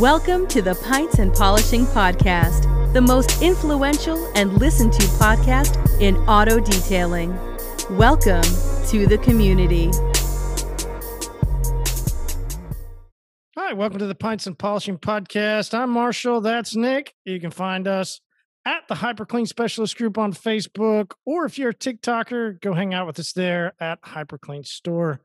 Welcome to the Pints and Polishing Podcast, the most influential and listened to podcast in auto detailing. Welcome to the community. Hi, welcome to the Pints and Polishing Podcast. I'm Marshall. That's Nick. You can find us at the Hyperclean Specialist Group on Facebook, or if you're a TikToker, go hang out with us there at Hyperclean Store.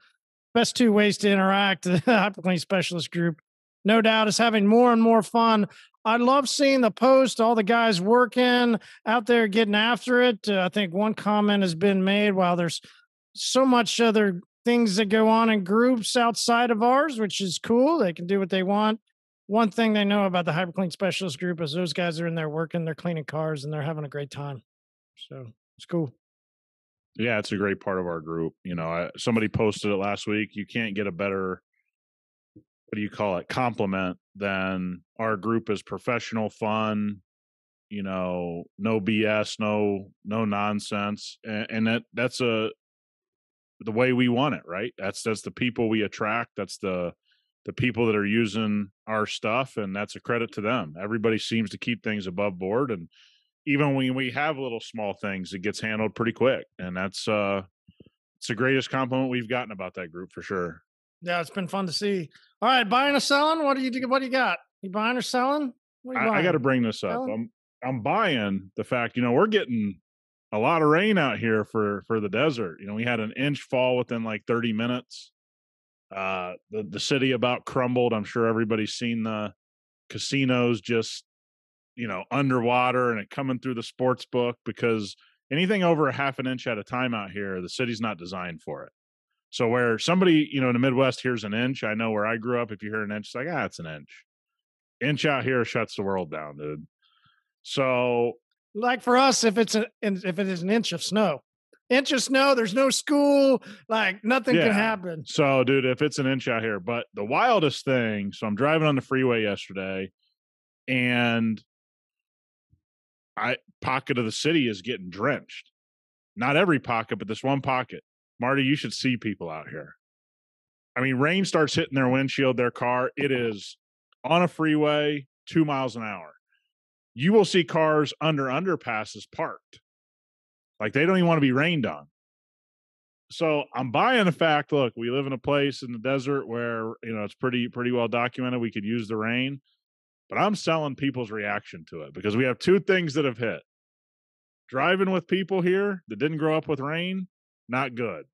Best two ways to interact the Hyperclean Specialist Group no doubt is having more and more fun. I love seeing the post, all the guys working out there getting after it. Uh, I think one comment has been made while there's so much other things that go on in groups outside of ours, which is cool. They can do what they want. One thing they know about the Hyperclean Specialist Group is those guys are in there working, they're cleaning cars, and they're having a great time. So it's cool. Yeah, it's a great part of our group. You know, I, somebody posted it last week. You can't get a better what do you call it compliment then our group is professional fun you know no bs no no nonsense and, and that that's a the way we want it right that's that's the people we attract that's the the people that are using our stuff and that's a credit to them everybody seems to keep things above board and even when we have little small things it gets handled pretty quick and that's uh it's the greatest compliment we've gotten about that group for sure yeah, it's been fun to see. All right, buying or selling? What do you what do you got? You buying or selling? I, I got to bring this up. Selling? I'm I'm buying the fact. You know, we're getting a lot of rain out here for for the desert. You know, we had an inch fall within like 30 minutes. Uh, the the city about crumbled. I'm sure everybody's seen the casinos just you know underwater and it coming through the sports book because anything over a half an inch at a time out here, the city's not designed for it. So where somebody, you know, in the Midwest hears an inch, I know where I grew up. If you hear an inch, it's like, ah, it's an inch. Inch out here shuts the world down, dude. So, like for us, if it's a if it is an inch of snow, inch of snow, there's no school, like nothing yeah. can happen. So, dude, if it's an inch out here, but the wildest thing. So I'm driving on the freeway yesterday, and I pocket of the city is getting drenched. Not every pocket, but this one pocket. Marty, you should see people out here. I mean, rain starts hitting their windshield, their car. It is on a freeway, two miles an hour. You will see cars under underpasses parked. Like they don't even want to be rained on. So I'm buying the fact, look, we live in a place in the desert where, you know, it's pretty, pretty well documented. We could use the rain, but I'm selling people's reaction to it because we have two things that have hit. Driving with people here that didn't grow up with rain not good.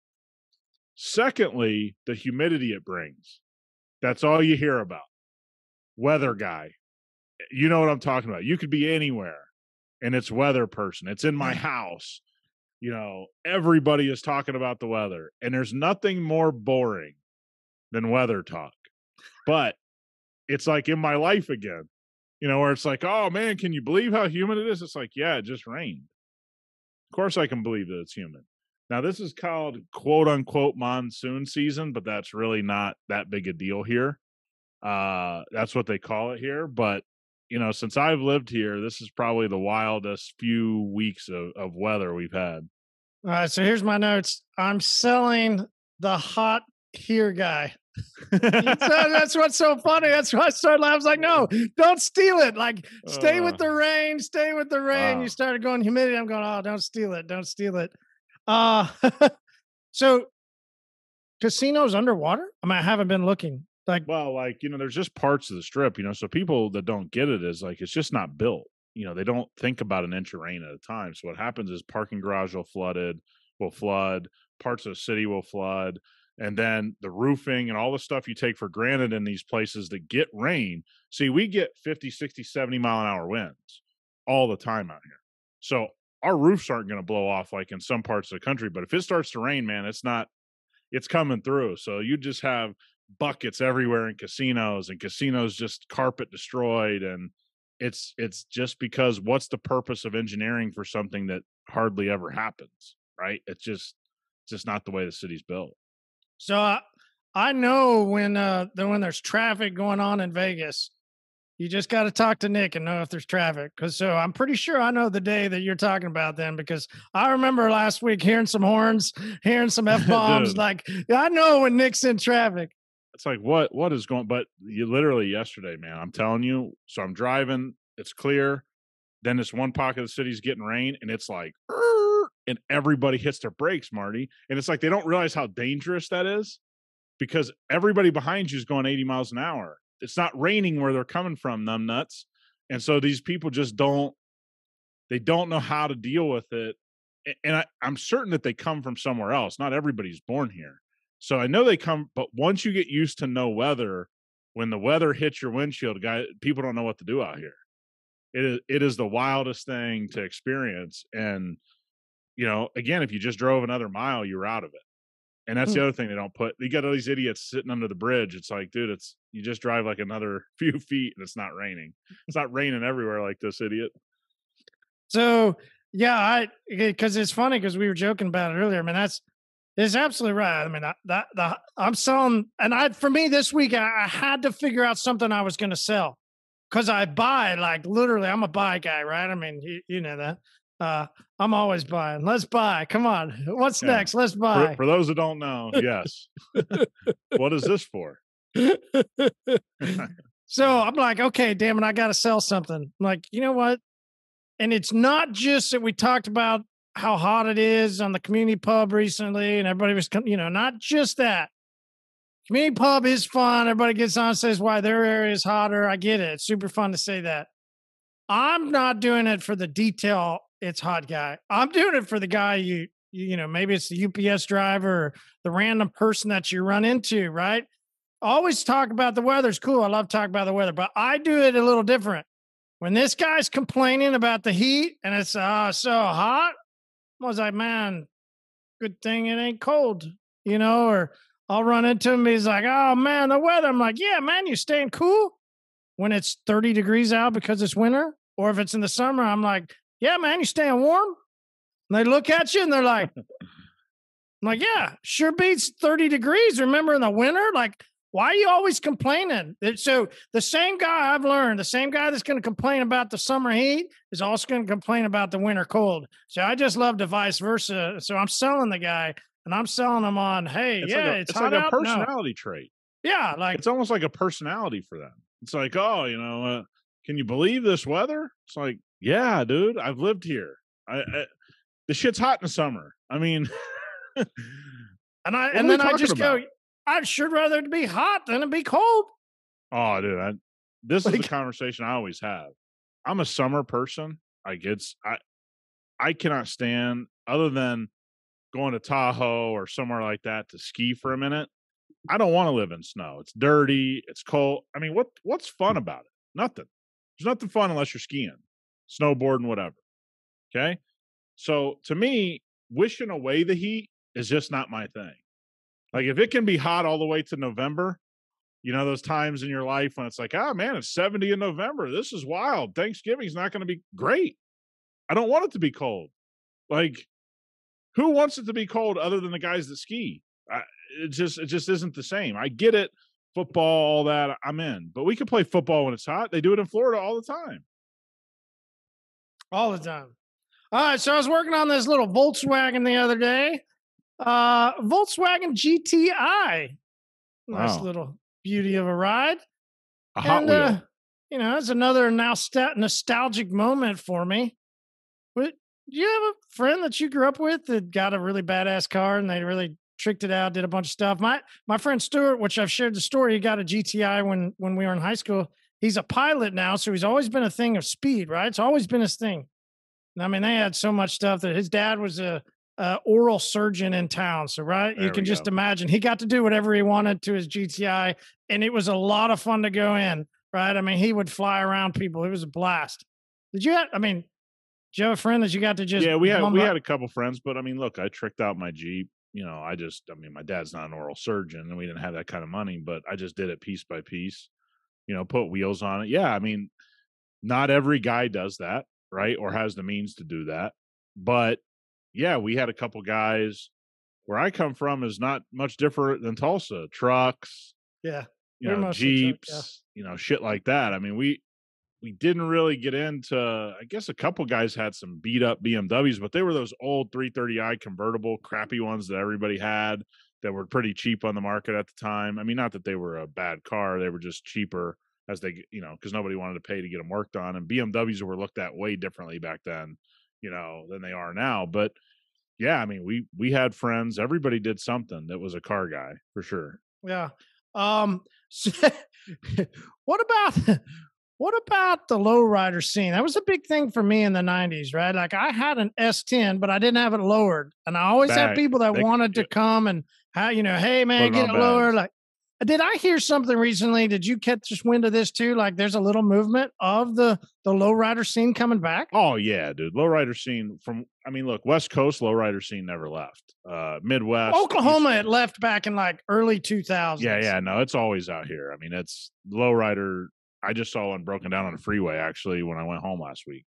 Secondly, the humidity it brings. That's all you hear about. Weather guy. You know what I'm talking about. You could be anywhere and it's weather person. It's in my house. You know, everybody is talking about the weather and there's nothing more boring than weather talk. But it's like in my life again. You know, where it's like, "Oh man, can you believe how humid it is?" It's like, "Yeah, it just rained." Of course I can believe that it's humid. Now, this is called quote unquote monsoon season, but that's really not that big a deal here. Uh, that's what they call it here. But, you know, since I've lived here, this is probably the wildest few weeks of, of weather we've had. All right. So here's my notes I'm selling the hot here guy. that's what's so funny. That's why I started laughing. I was like, no, don't steal it. Like, stay uh, with the rain, stay with the rain. Uh, you started going humidity. I'm going, oh, don't steal it. Don't steal it. Uh so casinos underwater? I mean, I haven't been looking. Like well, like, you know, there's just parts of the strip, you know, so people that don't get it is like it's just not built. You know, they don't think about an inch of rain at a time. So what happens is parking garage will flooded, will flood, parts of the city will flood, and then the roofing and all the stuff you take for granted in these places that get rain. See, we get 50, 60, 70 mile an hour winds all the time out here. So our roofs aren't going to blow off like in some parts of the country. But if it starts to rain, man, it's not, it's coming through. So you just have buckets everywhere in casinos and casinos just carpet destroyed. And it's, it's just because what's the purpose of engineering for something that hardly ever happens? Right. It's just, it's just not the way the city's built. So I, I know when, uh, when there's traffic going on in Vegas, you just got to talk to Nick and know if there's traffic. Cause so I'm pretty sure I know the day that you're talking about then because I remember last week hearing some horns, hearing some F bombs. like I know when Nick's in traffic. it's like what what is going but you literally yesterday man i'm telling you so i'm driving it's clear then this one pocket of the city's getting rain and it's like and everybody hits their brakes marty and it's like they don't realize how dangerous that is because everybody behind you is going 80 miles an hour it's not raining where they're coming from them nuts and so these people just don't they don't know how to deal with it. And I, i'm certain that they come from somewhere else. Not everybody's born here. So I know they come, but once you get used to no weather, when the weather hits your windshield, guy, people don't know what to do out here. It is it is the wildest thing to experience, and you know, again, if you just drove another mile, you're out of it. And that's the Hmm. other thing they don't put. You got all these idiots sitting under the bridge. It's like, dude, it's you just drive like another few feet, and it's not raining. It's not raining everywhere like this idiot. So yeah, I because it's funny because we were joking about it earlier. I mean, that's it's absolutely right. I mean, I, that the I'm selling, and I for me this week I, I had to figure out something I was going to sell because I buy like literally. I'm a buy guy, right? I mean, you, you know that. Uh, I'm always buying. Let's buy. Come on. What's Yeah. next? Let's buy. for those that don't know, yes. what is this for? so I'm like, okay, damn it, I got to sell something. I'm like, you know what? And it's not just that we talked about how hot it is on the community pub recently, and everybody was, you know, not just that. Community pub is fun. Everybody gets on and says why their area is hotter. I get it. It's super fun to say that. I'm not doing it for the detail. It's hot guy. I'm doing it for the guy you, you, know, maybe it's the UPS driver, the random person that you run into, right? always talk about the weather. It's cool. I love talking about the weather, but I do it a little different. When this guy's complaining about the heat and it's uh, so hot, I was like, man, good thing it ain't cold, you know, or I'll run into him. He's like, oh man, the weather. I'm like, yeah, man, you staying cool when it's 30 degrees out because it's winter. Or if it's in the summer, I'm like, yeah, man, you staying warm. And they look at you and they're like, I'm like, yeah, sure beats 30 degrees. Remember in the winter? Like, why are you always complaining? So the same guy I've learned, the same guy that's going to complain about the summer heat is also going to complain about the winter cold. So I just love the vice versa. So I'm selling the guy and I'm selling him on, hey, It's yeah, like a, it's, it's hot like a out. Personality trait. Yeah, like it's almost like a personality for them. It's like, oh, you know, uh, can you believe this weather? It's like, yeah, dude, I've lived here. I, hmm. I the shit's hot in the summer. I mean, and I What and then I just go. I'd sure rather it be hot than it be cold. oh, dude, I, this is Like- the conversation I always have. I'm a summer person. Like it's I, I cannot stand other than going to Tahoe or somewhere like that to ski for a minute. I don't want to live in snow. It's dirty. It's cold. I mean, what what's fun hmm. about it? Nothing. There's nothing fun unless you're skiing, snowboarding, whatever. Okay. So to me, wishing away the heat is just not my thing. Like if it can be hot all the way to November, you know, those times in your life when it's like, oh man, it's 70 in November. This is wild. Thanksgiving's not going to be great. I don't want it to be cold. Like, who wants it to be cold other than the guys that ski? I, it just it just isn't the same. I get it, football, all that. I'm in, but we can play football when it's hot. They do it in Florida all the time. All the time. All right, so I was working on this little Volkswagen the other day. Uh Volkswagen GTI. Nice Wow. little beauty of a ride. A hot and wheel. uh, you know, it's another nostal- nostalgic moment for me. But do you have a friend that you grew up with that got a really badass car and they really tricked it out, did a bunch of stuff? My my friend Stuart, which I've shared the story, he got a GTI when when we were in high school. He's a pilot now, so he's always been a thing of speed, right? It's always been his thing. I mean, they had so much stuff that his dad was a, a oral surgeon in town. So, right, There you can just go. imagine he got to do whatever he wanted to his GTI, and it was a lot of fun to go in. Right? I mean, he would fly around people. It was a blast. Did you have? I mean, did you have a friend that you got to just? yeah, we had we up- had a couple friends, but I mean, look, I tricked out my Jeep. You know, I just, I mean, my dad's not an oral surgeon, and we didn't have that kind of money, but I just did it piece by piece. You know, put wheels on it. Yeah, I mean, not every guy does that, right, or has the means to do that. But yeah, we had a couple guys. Where I come from is not much different than Tulsa. Trucks, Yeah. you know, mostly truck, yeah. Jeeps, you know, shit like that. I mean, we we didn't really get into I guess a couple guys had some beat up BMWs, but they were those old 330i convertible crappy ones that everybody had. That were pretty cheap on the market at the time. I mean, not that they were a bad car; they were just cheaper as they, you know, because nobody wanted to pay to get them worked on, and BMWs were looked at way differently back then, you know, than they are now. But yeah, I mean, we we had friends. Everybody did something that was a car guy for sure. Yeah. Um. So, what about what about the lowrider scene? That was a big thing for me in the '90s, right? Like I had an S10, but I didn't have it lowered, and I always had people that They- wanted to come and how you know, hey man, get it lower. Like, did I hear something recently? Did you catch this wind of this too? Like, there's a little movement of the the lowrider scene coming back. Oh yeah, dude. Lowrider scene from I mean, look, West Coast lowrider scene never left. Uh Midwest. Oklahoma East- it left back in like early 2000s. Yeah, yeah, no, it's always out here. I mean, it's lowrider. I just saw one broken down on the freeway actually when I went home last week.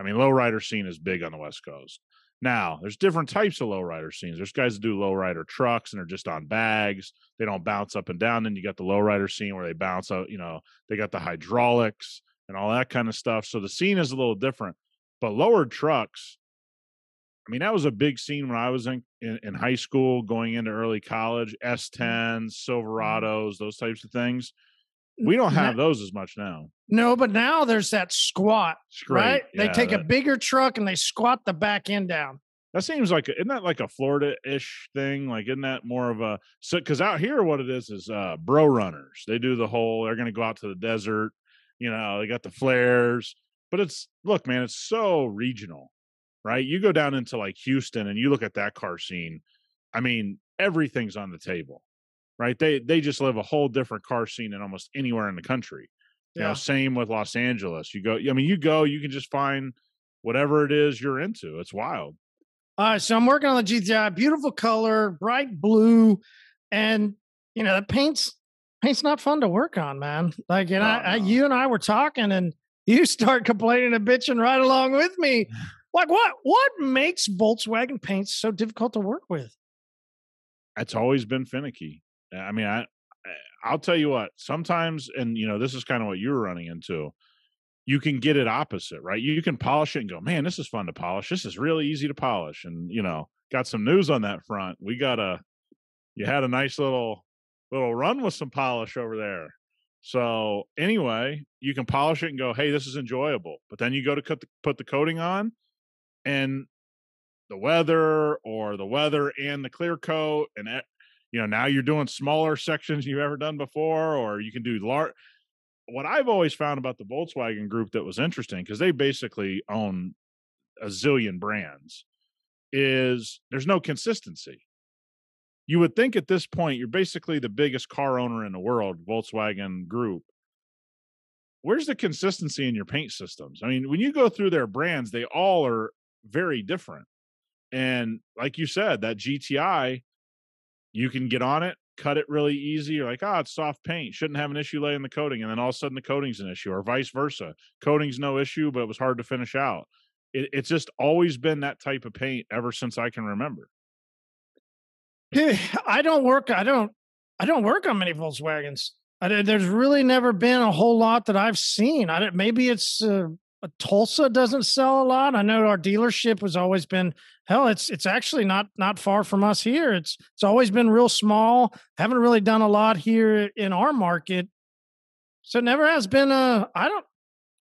I mean, lowrider scene is big on the West Coast. Now, there's different types of lowrider scenes. There's guys that do lowrider trucks and they're just on bags. They don't bounce up and down. Then you got the lowrider scene where they bounce out, you know, they got the hydraulics and all that kind of stuff. So the scene is a little different. But lowered trucks, I mean, that was a big scene when I was in, in, in high school, going into early college, mm-hmm. S10s, mm-hmm. Silverados, those types of things. We don't have those as much now. No, but now there's that squat, right? they Yeah, take a bigger truck and they squat the back end down. that seems like, isn't that like a Florida ish thing? Like, isn't that more of a, so, cause out here, what it is is uh, pre-runners. They do the whole, they're going to go out to the desert, you know, they got the flares, but it's, look, man, it's so regional, right? You go down into like Houston and you look at that car scene. I mean, everything's on the table, right? They, they just live a whole different car scene in almost anywhere in the country. You know, same with Los Angeles. You go, I mean, you go, you can just find whatever it is you're into. It's wild. All right, so I'm working on the GTI, beautiful color, bright blue, and you know the paint's paint's not fun to work on, man. Like, and Oh, I, I, you and I were talking, and you start complaining and bitching right along with me. Like, what what makes Volkswagen paints so difficult to work with? It's always been finicky. Uh, I mean, I, I'll tell you what. Sometimes, and you know, this is kind of what you're running into. You can get it opposite, right? You can polish it and go, man, this is fun to polish. This is really easy to polish, and you know, got some news on that front. We got a, you had a nice little little run with some polish over there. So anyway, you can polish it and go, hey, this is enjoyable. But then you go to the, put the coating on, and the weather or the weather and the clear coat and you know now you're doing smaller sections you've ever done before or you can do large what i've always found about the volkswagen group that was interesting because they basically own a zillion brands is there's no consistency. You would think at this point you're basically the biggest car owner in the world volkswagen group. Where's the consistency in your paint systems? I mean when you go through their brands they all are very different. And like you said, that GTI, you can get on it, cut it really easy. You're like, oh, it's soft paint. Shouldn't have an issue laying the coating. And then all of a sudden the coating's an issue, or vice versa. Coating's no issue, but it was hard to finish out. It, it's just always been that type of paint ever since I can remember. I don't work. I don't. I don't work on many Volkswagens. I, there's really never been a whole lot that I've seen. I maybe it's uh, Tulsa doesn't sell a lot. I know our dealership has always been hell. It's it's actually not not far from us here. It's it's always been real small. Haven't really done a lot here in our market. So it never has been a. I don't.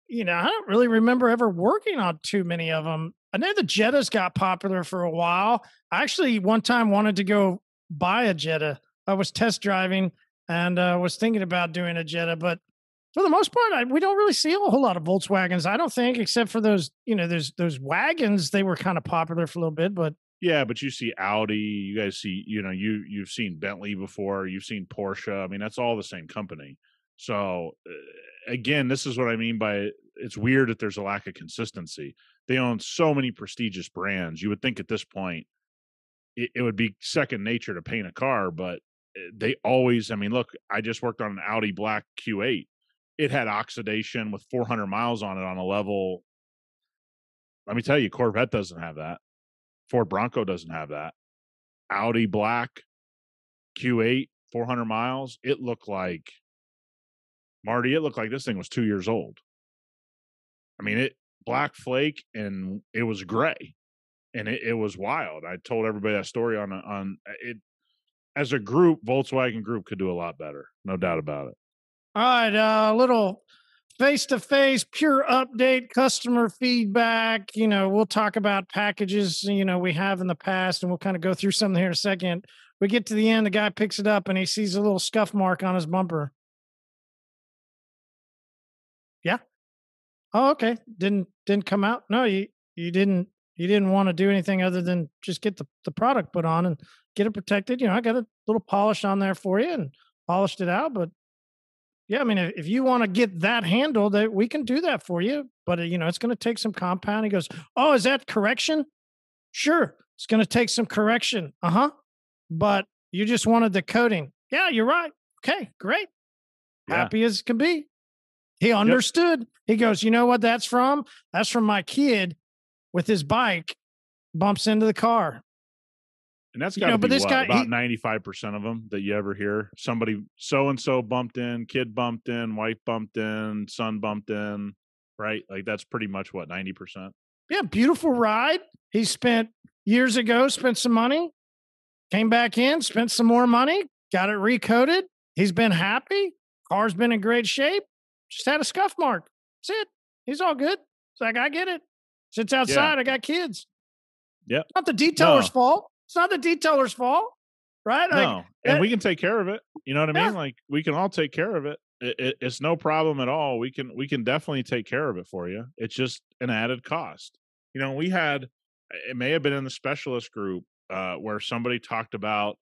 You know, I don't really remember ever working on too many of them. I know the Jettas got popular for a while. I actually one time wanted to go buy a Jetta. I was test driving and uh, was thinking about doing a Jetta, but for the most part, I, we don't really see a whole lot of Volkswagens. I don't think, except for those, you know, there's those wagons. They were kind of popular for a little bit, but Yeah, but you see Audi, you guys see, you know, you you've seen Bentley before, you've seen Porsche. I mean, that's all the same company. So uh, again, this is what I mean by it's weird that there's a lack of consistency. They own so many prestigious brands. You would think at this point it, it would be second nature to paint a car, but uh, they always, I mean, look, I just worked on an Audi black Q8. It had oxidation with 400 miles on it on a level. Let me tell you, Corvette doesn't have that. Ford Bronco doesn't have that. Audi black Q8, 400 miles. It looked like Marty. It looked like this thing was two years old. I mean, it black flake and it was gray, and it, it was wild. I told everybody that story on on it. as a group, Volkswagen Group could do a lot better, no doubt about it. All right, a uh, little face to face, pure update, customer feedback. You know, we'll talk about packages, you know, we have in the past, and we'll kind of go through something here in a second. We get to the end, the guy picks it up and he sees a little scuff mark on his bumper. Yeah. Oh, okay. Didn't didn't come out. No, you you didn't you didn't want to do anything other than just get the, the product put on and get it protected. You know, I got a little polish on there for you and polished it out, but yeah, I mean, if you want to get that handled, that we can do that for you. But uh, you know, it's going to take some compound. He goes, "Oh, is that correction?" Sure, it's going to take some correction. Uh huh. But you just wanted the coating. Yeah, you're right. Okay, great. Yeah. Happy as can be. He understood. Yep. He goes, "You know what that's from? That's from my kid with his bike bumps into the car. And that's got to you know, be this what, guy, about ninety five percent of them that you ever hear. Somebody so and so bumped in, kid bumped in, wife bumped in, son bumped in, right? Like that's pretty much what ninety percent. Yeah, beautiful ride. He spent years ago, spent some money, came back in, spent some more money, got it recoated. He's been happy. Car's been in great shape. Just had a scuff mark. That's it. He's all good. It's like I get it. Sits outside. Yeah. I got kids. Yeah. Not the detailer's no. fault. It's not the detailer's fault, right? No, like, and it, we can take care of it. You know what I mean? Yeah. Like we can all take care of it. It, it. It's no problem at all. We can we can definitely take care of it for you. It's just an added cost. You know, we had it may have been in the specialist group uh, where somebody talked about,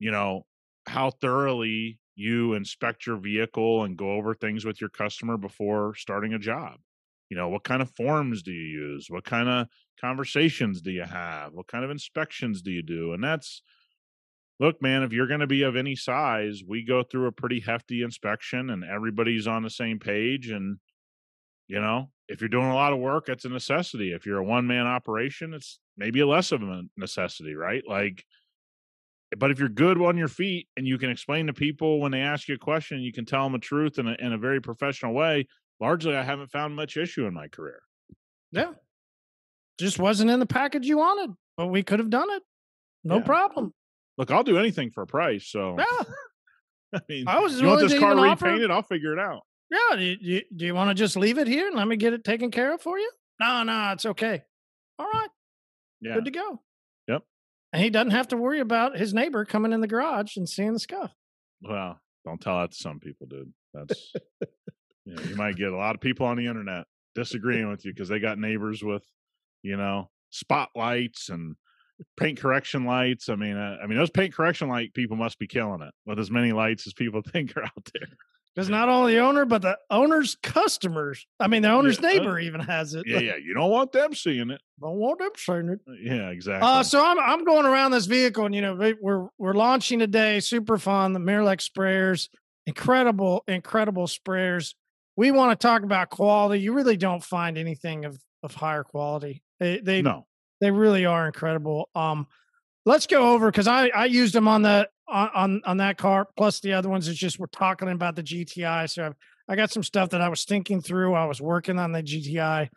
you know, how thoroughly you inspect your vehicle and go over things with your customer before starting a job you know what kind of forms do you use what kind of conversations do you have what kind of inspections do you do and that's look man if you're going to be of any size we go through a pretty hefty inspection and everybody's on the same page and you know if you're doing a lot of work it's a necessity if you're a one man operation it's maybe a less of a necessity right like but if you're good on your feet and you can explain to people when they ask you a question you can tell them the truth in a, in a very professional way largely I haven't found much issue in my career. Yeah. Just wasn't in the package you wanted, but we could have done it. No yeah. problem. Look, I'll do anything for a price. So yeah. I mean, I was you want this car repainted? Offer? I'll figure it out. Yeah. Do you, do you want to just leave it here and let me get it taken care of for you? No, no, it's okay. All right. Yeah. Good to go. Yep. And he doesn't have to worry about his neighbor coming in the garage and seeing the scuff. Well, don't tell that to some people, dude. That's you, know, you might get a lot of people on the internet disagreeing with you because they got neighbors with, you know, spotlights and paint correction lights. I mean, uh, I mean, those paint correction light people must be killing it with as many lights as people think are out there. Because not only the owner, but the owner's customers. I mean, the owner's yeah, uh, neighbor uh, even has it. Yeah, yeah. You don't want them seeing it. Don't want them seeing it. Uh, yeah, exactly. Uh, so I'm I'm going around this vehicle, and you know, we're we're launching today. Super fun. The Marolex sprayers, incredible, incredible sprayers we want to talk about quality. You really don't find anything of of higher quality. They they no. they really are incredible. Um, let's go over because I I used them on the on on that car plus the other ones. It's just we're talking about the GTI. So I've, I got some stuff that I was thinking through. I was working on the GTI.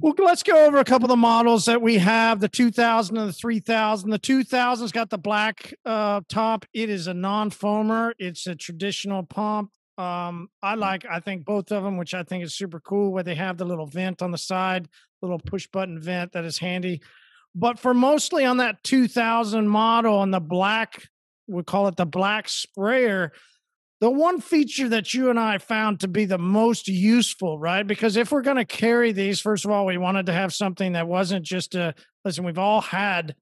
Well, let's go over a couple of the models that we have the 2000 and the 3000. The 2000's got the black uh, top. It is a non foamer, it's a traditional pump. Um, I mm. like, I think both of them, which I think is super cool, where they have the little vent on the side, little push button vent that is handy. But for mostly on that 2000 model and the black, we call it the black sprayer, the one feature that you and I found to be the most useful, right? Because if we're going to carry these, first of all, we wanted to have something that wasn't just a listen, we've all had,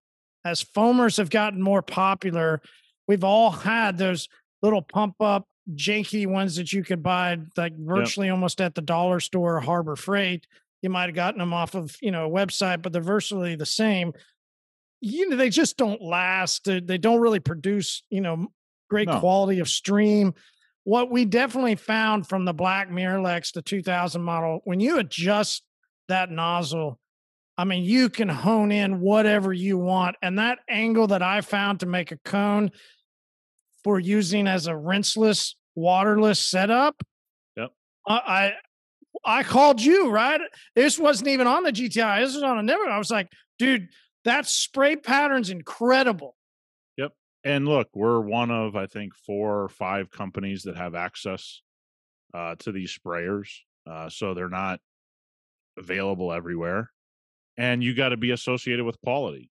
as foamers have gotten more popular, we've all had those little pump up janky ones that you could buy like virtually yep. almost at the dollar store or Harbor Freight. You might have gotten them off of you know a website, but they're virtually the same. You know, they just don't last. They, they don't really produce you know great no. quality of stream. What we definitely found from the Black Marolex, the 2000 model, when you adjust that nozzle, I mean, you can hone in whatever you want. And that angle that I found to make a cone for using as a rinseless, waterless setup. Yep. Uh, I I called you, right? This wasn't even on the GTI. This was on a never. I was like, dude, that spray pattern's incredible. Yep. and look, we're one of I think four or five companies that have access uh, to these sprayers, uh, so they're not available everywhere. And you got to be associated with quality.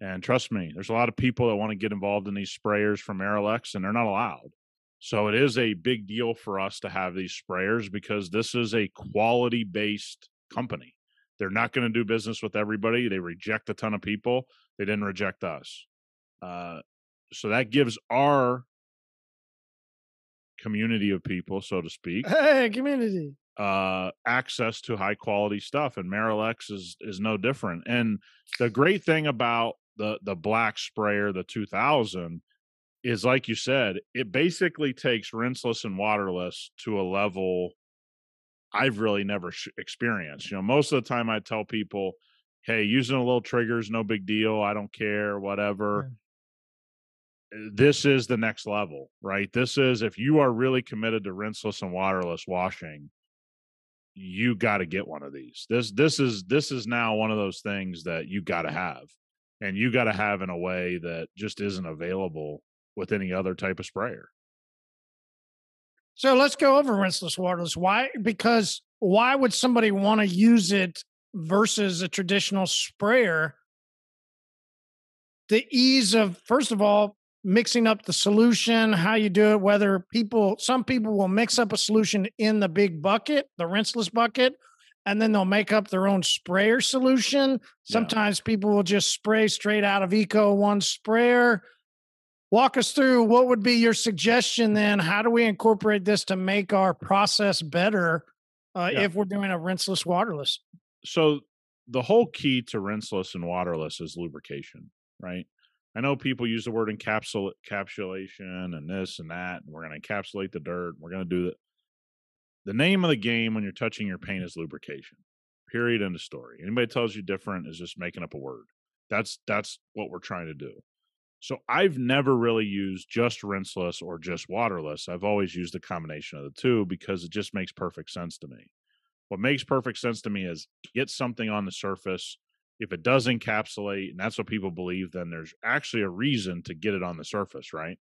And trust me, there's a lot of people that want to get involved in these sprayers from Marolex, and they're not allowed. So it is a big deal for us to have these sprayers because this is a quality based company. They're not going to do business with everybody. They reject a ton of people. They didn't reject us. Uh, so that gives our community of people, so to speak, Hey, community. uh, access to high quality stuff, and Marolex is is no different. And the great thing about the the black sprayer, the 2000, is like you said, it basically takes rinseless and waterless to a level I've really never sh- experienced. You know, most of the time I tell people, "Hey, using a little trigger is no big deal. I don't care, whatever." Uh, this is the next level, right? This is if you are really committed to rinseless and waterless washing, you got to get one of these. This this is this is now one of those things that you got to have, and you got to have in a way that just isn't available with any other type of sprayer. So let's go over rinseless waterless. Why? Because why would somebody want to use it versus a traditional sprayer? The ease of, first of all, mixing up the solution, how you do it, whether people, some people will mix up a solution in the big bucket, the rinseless bucket, and then they'll make up their own sprayer solution. Sometimes people will just spray straight out of Eco One sprayer. Walk us through what would be your suggestion then? How do we incorporate this to make our process better uh, Yeah. if we're doing a rinseless waterless? so the whole key to rinseless and waterless is lubrication, right? I know people use the word encapsul encapsulation and this and that, and we're going to encapsulate the dirt. We're going to do that. The name of the game when you're touching your paint is lubrication. Period. End of story. Anybody tells you different is just making up a word. That's that's what we're trying to do. So I've never really used just rinseless or just waterless. I've always used a combination of the two because it just makes perfect sense to me. What makes perfect sense to me is get something on the surface. If it does encapsulate, and that's what people believe, then there's actually a reason to get it on the surface, right?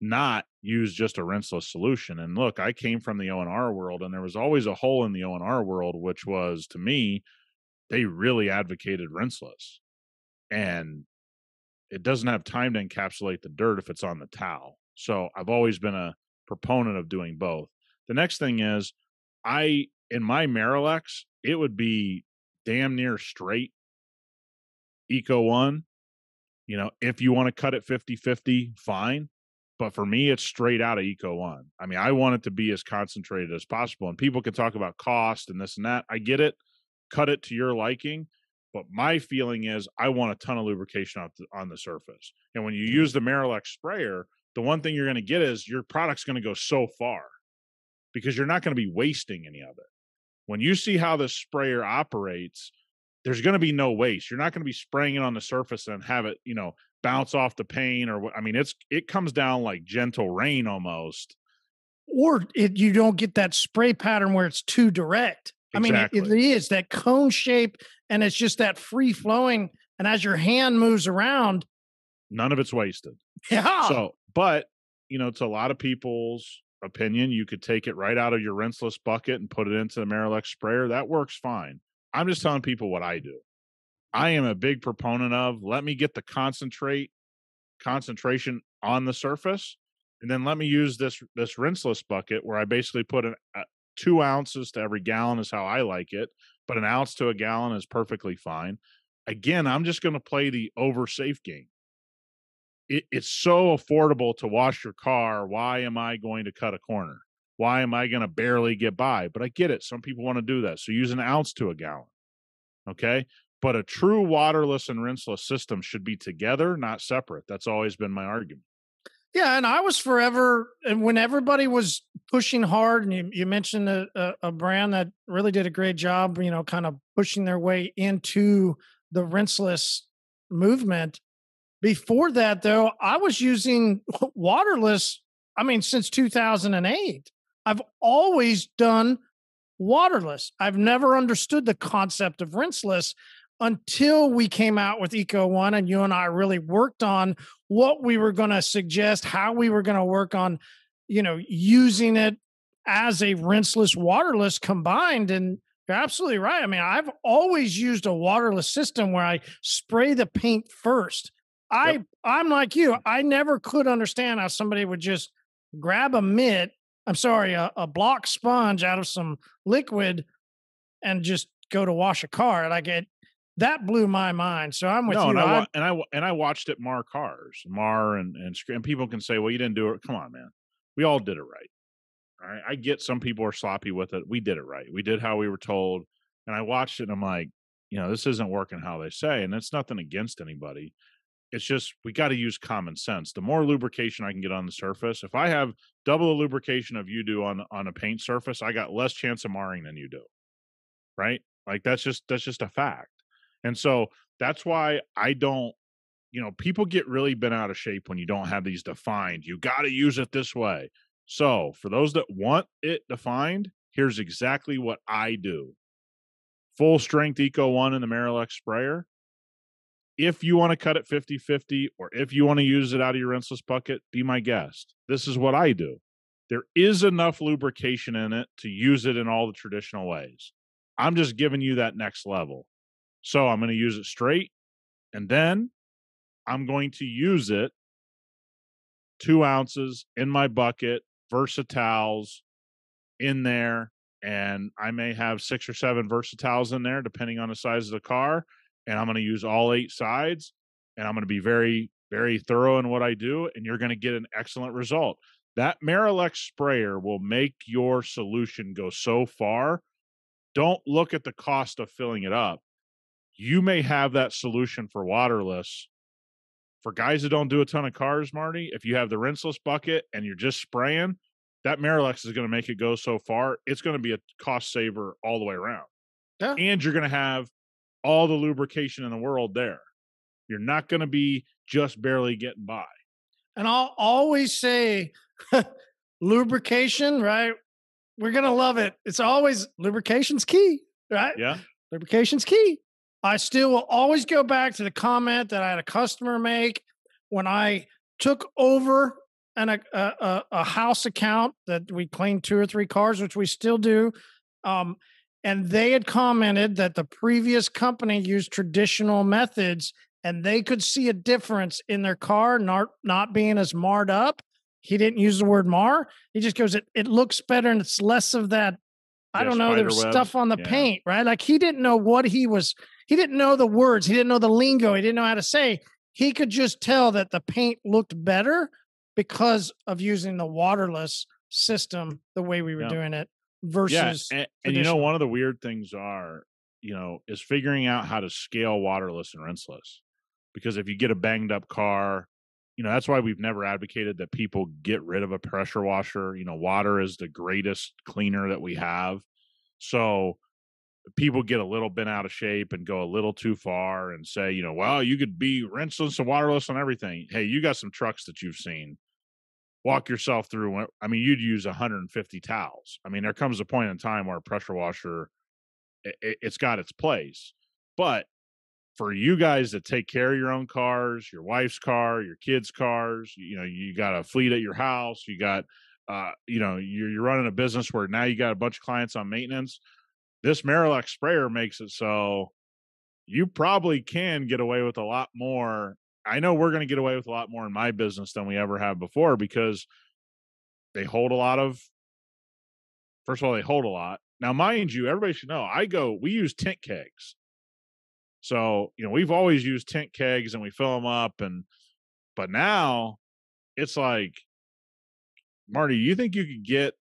Not use just a rinseless solution. And look, I came from the O&R world, and there was always a hole in the O&R world, which was to me, they really advocated rinseless. And it doesn't have time to encapsulate the dirt if it's on the towel. So I've always been a proponent of doing both. The next thing is I in my Marolex, it would be damn near straight Eco One. You know, if you want to cut it 50 50, fine. But for me, it's straight out of Eco One. I mean, I want it to be as concentrated as possible. And people can talk about cost and this and that. I get it. Cut it to your liking. But my feeling is I want a ton of lubrication on the, on the surface. And when you mm-hmm. use the Marolex sprayer, the one thing you're going to get is your product's going to go so far because you're not going to be wasting any of it. When you see how the sprayer operates, there's going to be no waste. You're not going to be spraying it on the surface and have it, you know, bounce off the paint or. I mean, it's it comes down like gentle rain almost. Or it, you don't get that spray pattern where it's too direct. I mean, it, it Exactly. is that cone shape and it's just that free flowing. And as your hand moves around, None of it's wasted. yeah. So, but you know, to a lot of people's opinion, you could take it right out of your rinseless bucket and put it into the Marolex sprayer. That works fine. I'm just telling people what I do. I am a big proponent of let me get the concentrate concentration on the surface, and then let me use this this rinseless bucket where I basically put an, uh, two ounces to every gallon is how I like it, but an ounce to a gallon is perfectly fine. Again, I'm just going to play the over safe game it, it's so affordable to wash your car. Why am I going to cut a corner? Why am I going to barely get by? But I get it. Some people want to do that. So use an ounce to a gallon. Okay. But a true waterless and rinseless system should be together, not separate. That's always been my argument. Yeah, and I was forever, and when everybody was pushing hard, and you, you mentioned a, a, a brand that really did a great job, you know, kind of pushing their way into the rinseless movement. Before that, though, I was using waterless, I mean, since 2008. I've always done waterless. I've never understood the concept of rinseless until we came out with Eco One and you and I really worked on what we were going to suggest, how we were going to work on, you know, using it as a rinseless, waterless combined. And you're absolutely right. I mean, I've always used a waterless system where I spray the paint first. I yep. I'm like you. I never could understand how somebody would just grab a mitt. I'm sorry, a, a block sponge out of some liquid and just go to wash a car. Like it, that blew my mind. So I'm with no, you. And I, and I and I watched it mar cars, mar and and and people can say, well, you didn't do it. Come on, man. We all did it right. All right. I get some people are sloppy with it. We did it right. We did how we were told. And I watched it and I'm like, you know, this isn't working how they say. And it's nothing against anybody. It's just we got to use common sense. The more lubrication I can get on the surface, if I have double the lubrication of you do on on a paint surface, I got less chance of marring than you do. Right? Like that's just that's just a fact. And so that's why I don't, you know, people get really bent out of shape when you don't have these defined. You got to use it this way. So for those that want it defined, here's exactly what I do. Full strength Eco 1 in the Marolex sprayer. If you want to cut it 50 50 or if you want to use it out of your rinseless bucket, be my guest. This is what I do. There is enough lubrication in it to use it in all the traditional ways. I'm just giving you that next level. So I'm going to use it straight. And then I'm going to use it two ounces in my bucket, versatiles in there. And I may have six or seven versatiles in there, depending on the size of the car. And I'm going to use all eight sides. And I'm going to be very, very thorough in what I do. And you're going to get an excellent result. That Marolex sprayer will make your solution go so far. Don't look at the cost of filling it up you may have that solution for waterless. For guys that don't do a ton of cars, Marty, if you have the rinseless bucket and you're just spraying, that Marolex is going to make it go so far. It's going to be a cost saver all the way around. Yeah. And you're going to have all the lubrication in the world there. You're not going to be just barely getting by. And I'll always say lubrication, right? We're going to love it. It's always lubrication's key, right? Yeah. Lubrication's key. I still will always go back to the comment that I had a customer make when I took over an, a, a, a house account that we cleaned two or three cars, which we still do. Um, and they had commented that the previous company used traditional methods and they could see a difference in their car not, not being as marred up. He didn't use the word mar. He just goes, it, it looks better and it's less of that. I don't know. There's stuff on the yeah. paint, right? Like he didn't know what he was he didn't know the words. He didn't know the lingo. He didn't know how to say. He could just tell that the paint looked better because of using the waterless system the way we were yeah. doing it versus yeah. And, and, you know one of the weird things are you know is figuring out how to scale waterless and rinseless because if you get a banged up car you know that's why we've never advocated that people get rid of a pressure washer you know water is the greatest cleaner that we have so people get a little bent out of shape and go a little too far and say, you know, well, you could be rinseless and waterless on everything. Hey, you got some trucks that you've seen. Walk yourself through. I mean, you'd use 150 towels. I mean, there comes a point in time where a pressure washer, it, it's got its place. But for you guys that take care of your own cars, your wife's car, your kids' cars, you know, you got a fleet at your house, you got, uh, you know, you're, you're running a business where now you got a bunch of clients on maintenance this Marolex sprayer makes it so you probably can get away with a lot more. I know we're going to get away with a lot more in my business than we ever have before because they hold a lot of, first of all, they hold a lot. Now, mind you, everybody should know I go, we use tent kegs. So, you know, we've always used tent kegs and we fill them up. And, but now it's like, Marty, you think you could get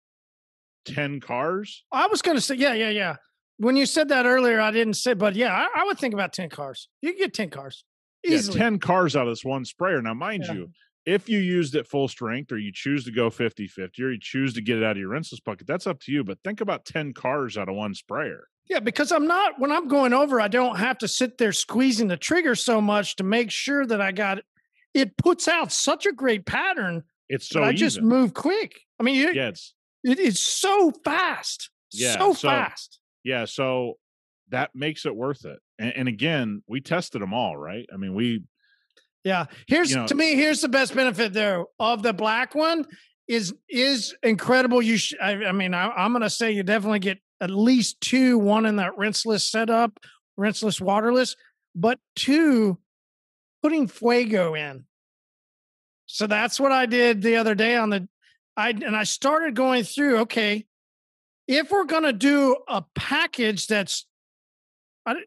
10 cars? I was going to say, yeah, yeah, yeah. When you said that earlier, I didn't say, but yeah, I, I would think about 10 cars. You can get 10 cars easily. Yeah, 10 cars out of this one sprayer. Now, mind yeah. you, if you used it full strength or you choose to go 50 50 or you choose to get it out of your rinseless bucket, that's up to you. But think about 10 cars out of one sprayer. Yeah, because I'm not, when I'm going over, I don't have to sit there squeezing the trigger so much to make sure that I got it. It puts out such a great pattern. It's so I even. just move quick. I mean, you, yeah, it's, it is so fast. Yeah. So, so fast. Yeah. So that makes it worth it. And, and again, we tested them all, right? I mean, we Yeah. Here's You know- to me, here's the best benefit though of the black one is is incredible. You sh- I, I mean, I, I'm gonna say you definitely get at least two, one in that rinseless setup, rinseless, waterless, but two putting fuego in. So that's what I did the other day on the I and I started going through, okay, if we're gonna do a package that's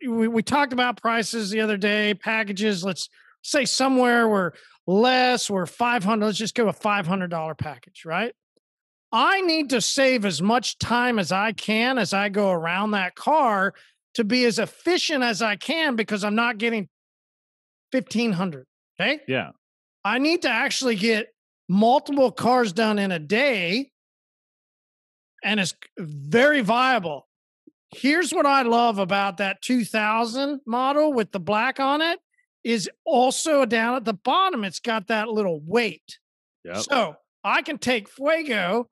we, we talked about prices the other day, packages, let's say somewhere we're less we're 500 let's just go a $500 package right? I need to save as much time as i can as i go around that car to be as efficient as i can because i'm not getting 1500 okay? Yeah, i need to actually get multiple cars done in a day and it's very viable here's what i love about that 2000 model with the black on it is also down at the bottom it's got that little weight yep. so i can take fuego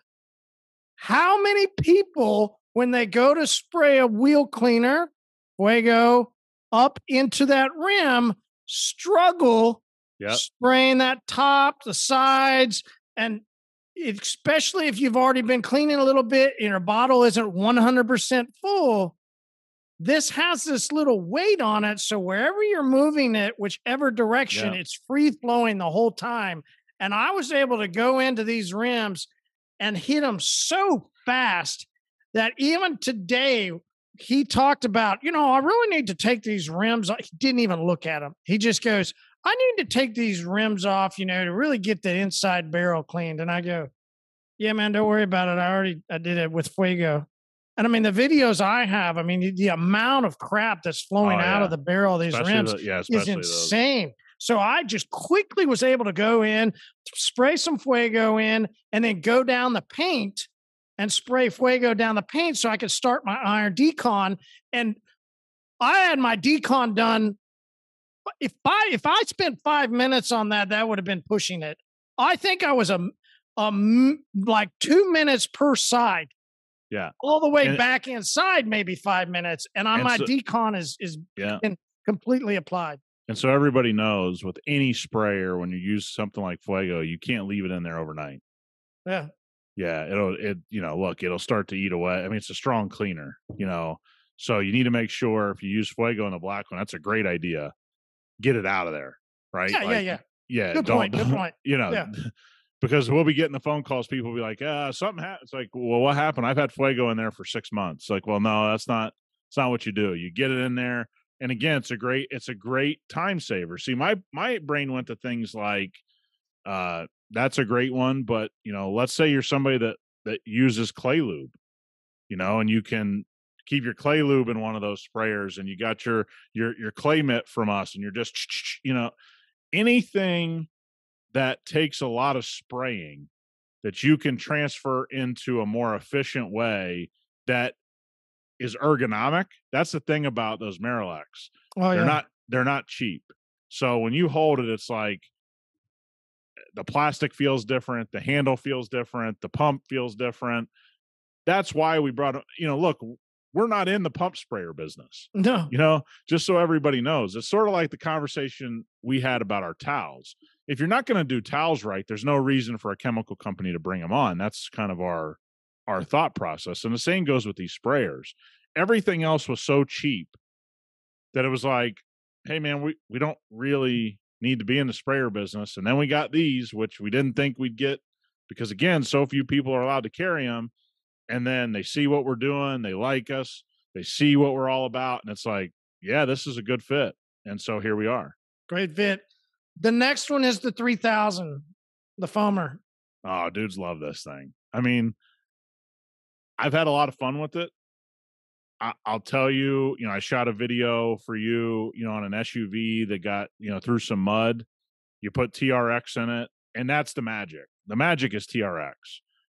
how many people when they go to spray a wheel cleaner fuego up into that rim struggle Yep. spraying that top, the sides, and especially if you've already been cleaning a little bit and your bottle isn't 100% full, this has this little weight on it. So wherever you're moving it, whichever direction, Yeah. it's free flowing the whole time. And I was able to go into these rims and hit them so fast that even today, he talked about, you know, I really need to take these rims. off." He didn't even look at them. He just goes, I need to take these rims off, you know, to really get the inside barrel cleaned. And I go, Yeah, man, don't worry about it. I already I did it with Fuego. And I mean, the videos I have, I mean, the, amount of crap that's flowing Oh, out yeah. of the barrel of these Especially rims the- yeah, is especially those. insane. So I just quickly was able to go in, spray some Fuego in, and then go down the paint and spray Fuego down the paint so I could start my iron decon. And I had my decon done. If I if I spent five minutes on that, that would have been pushing it. I think I was a, a like two minutes per side. Yeah. all the way And- back inside, maybe five minutes, and on And my so- decon is is Yeah. completely applied. And so everybody knows with any sprayer, when you use something like Fuego, you can't leave it in there overnight. Yeah. Yeah, it'll it you know look it'll start to eat away. I mean it's a strong cleaner, you know, so you need to make sure if you use Fuego in the black one, that's a great idea. Get it out of there, right? Yeah, yeah, Like, yeah. yeah. Good don't, point, good point. You know, Yeah. because we'll be getting the phone calls. People will be like, "Uh, something happened." It's like, well, what happened? I've had Fuego in there for six months. Like, well, no, that's not. It's not what you do. You get it in there, and again, it's a great. It's a great time saver. See, my my brain went to things like, uh, that's a great one, but you know, let's say you're somebody that that uses clay lube, you know, and you can keep your clay lube in one of those sprayers and you got your your your clay mitt from us and you're just you know anything that takes a lot of spraying that you can transfer into a more efficient way that is ergonomic that's the thing about those Marolex Oh they're yeah. not they're not cheap so when you hold it it's like the plastic feels different the handle feels different the pump feels different. That's why we brought you know look we're not in the pump sprayer business no. you know? Just so everybody knows it's sort of like the conversation we had about our towels. If you're not going to do towels right there's no reason for a chemical company to bring them on. That's kind of our our thought process and the same goes with these sprayers. Everything else was so cheap that it was like hey man we we don't mm. really need to be in the sprayer business and then we got these which we didn't think we'd get because again so few people are allowed to carry them and then they see what we're doing they like us they see what we're all about and it's like yeah this is a good fit and so here we are Great fit. The next one is the 3000, the foamer. oh dudes love this thing i mean i've had a lot of fun with it I, i'll tell you you know i shot a video for you you know on an suv that got you know through some mud you put trx in it and that's the magic the magic is trx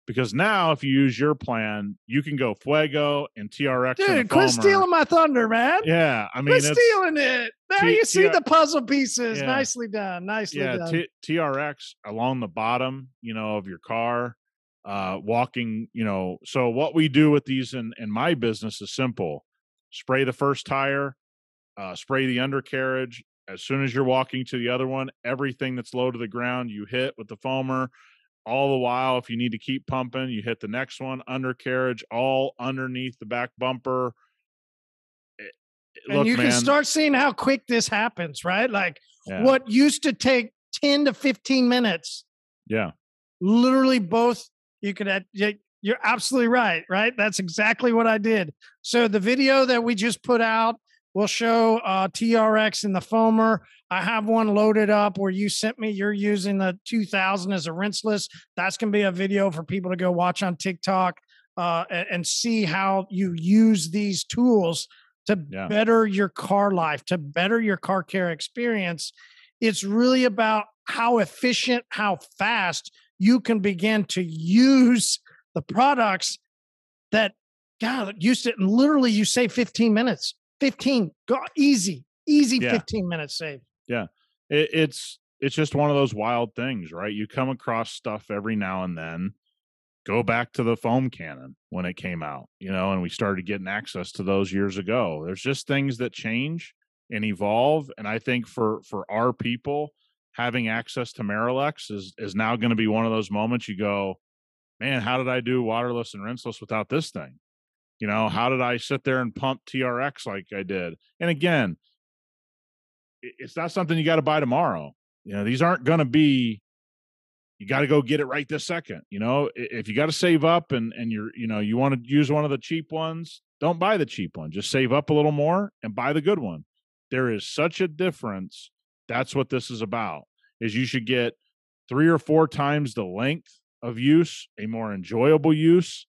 because now if you use your plan you can go fuego and trx Dude, quit stealing my thunder, man. yeah i mean quit it's stealing it. Now T- you see T- the puzzle pieces. Yeah. Nicely done. Nicely yeah done. T- trx along the bottom you know of your car uh walking you know so what we do with these in in my business is simple spray the first tire, uh, spray the undercarriage. As soon as you're walking to the other one, everything that's low to the ground, you hit with the foamer. All the while, if you need to keep pumping, you hit the next one, undercarriage, all underneath the back bumper. It- and look, you can start seeing how quick this happens, right? Like yeah, what used to take 10 to 15 minutes, yeah, literally both you could add, you're absolutely right, right? That's exactly what I did. So the video that we just put out will show uh, TRX in the foamer. I have one loaded up where you sent me, you're using the 2000 as a rinseless. That's going to be a video for people to go watch on TikTok uh, and, and see how you use these tools to Yeah. better your car life, to better your car care experience. It's really about how efficient, how fast you can begin to use the products that God used it. And literally, you save 15 minutes. 15, go easy, easy Yeah. 15 minutes saved. it, it's it's just one of those wild things, right? You come across stuff every now and then. Go back to the foam cannon when it came out, you know, and we started getting access to those years ago. There's just things that change and evolve, and I think for for our people, having access to Marolex is is now going to be one of those moments you go, man, how did I do waterless and rinseless without this thing? You know, mm-hmm. how did I sit there and pump TRX like I did? And again, it's not something you got to buy tomorrow. You know, these aren't going to be. You got to go get it right this second. You know, if you got to save up and and you're you know you want to use one of the cheap ones, don't buy the cheap one. Just save up a little more and buy the good one. There is such a difference. That's what this is about. Is you should get three or four times the length of use, a more enjoyable use,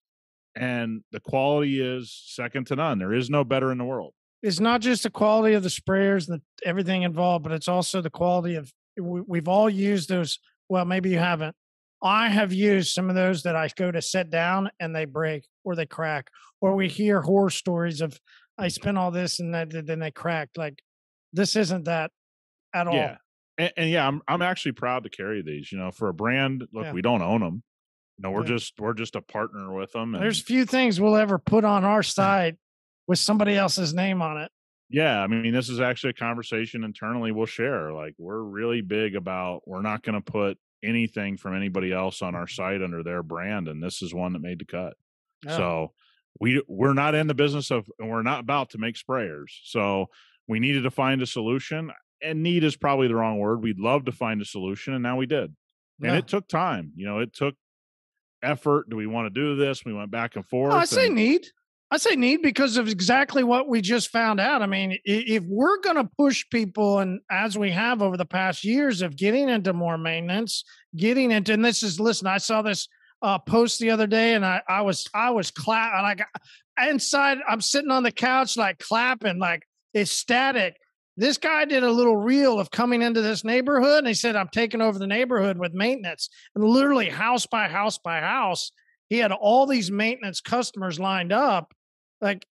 and the quality is second to none. There is no better in the world. It's not just the quality of the sprayers and the, everything involved, but it's also the quality of. We, we've all used those. Well, maybe you haven't. I have used some of those that I go to set down and they break or they crack, or we hear horror stories of I spent all this and then they cracked. Like this isn't that at all. Yeah. And, and yeah, I'm I'm actually proud to carry these. You know, for a brand, look, Yeah. we don't own them. You know, we're Yeah. just we're just a partner with them. And There's few things we'll ever put on our site with somebody else's name on it. yeah, I mean, this is actually a conversation internally we'll share. Like, we're really big about we're not going to put anything from anybody else on our mm-hmm. site under their brand, and this is one that made the cut. Yeah. So we we're not in the business of, and we're not about to make sprayers. So we needed to find a solution, and need is probably the wrong word. We'd love to find a solution, and now we did. And Yeah. it took time. You know, it took effort. Do we want to do this? We went back and forth. No, I say and- need. I say need because of exactly what we just found out. I mean, if we're going to push people, and as we have over the past years of getting into more maintenance, getting into, and this is listen, I saw this uh, post the other day, and I I was I was clap like inside. I'm sitting on the couch like clapping, like ecstatic. This guy did a little reel of coming into this neighborhood, and he said, "I'm taking over the neighborhood with maintenance," and literally house by house by house he had all these maintenance customers lined up. Like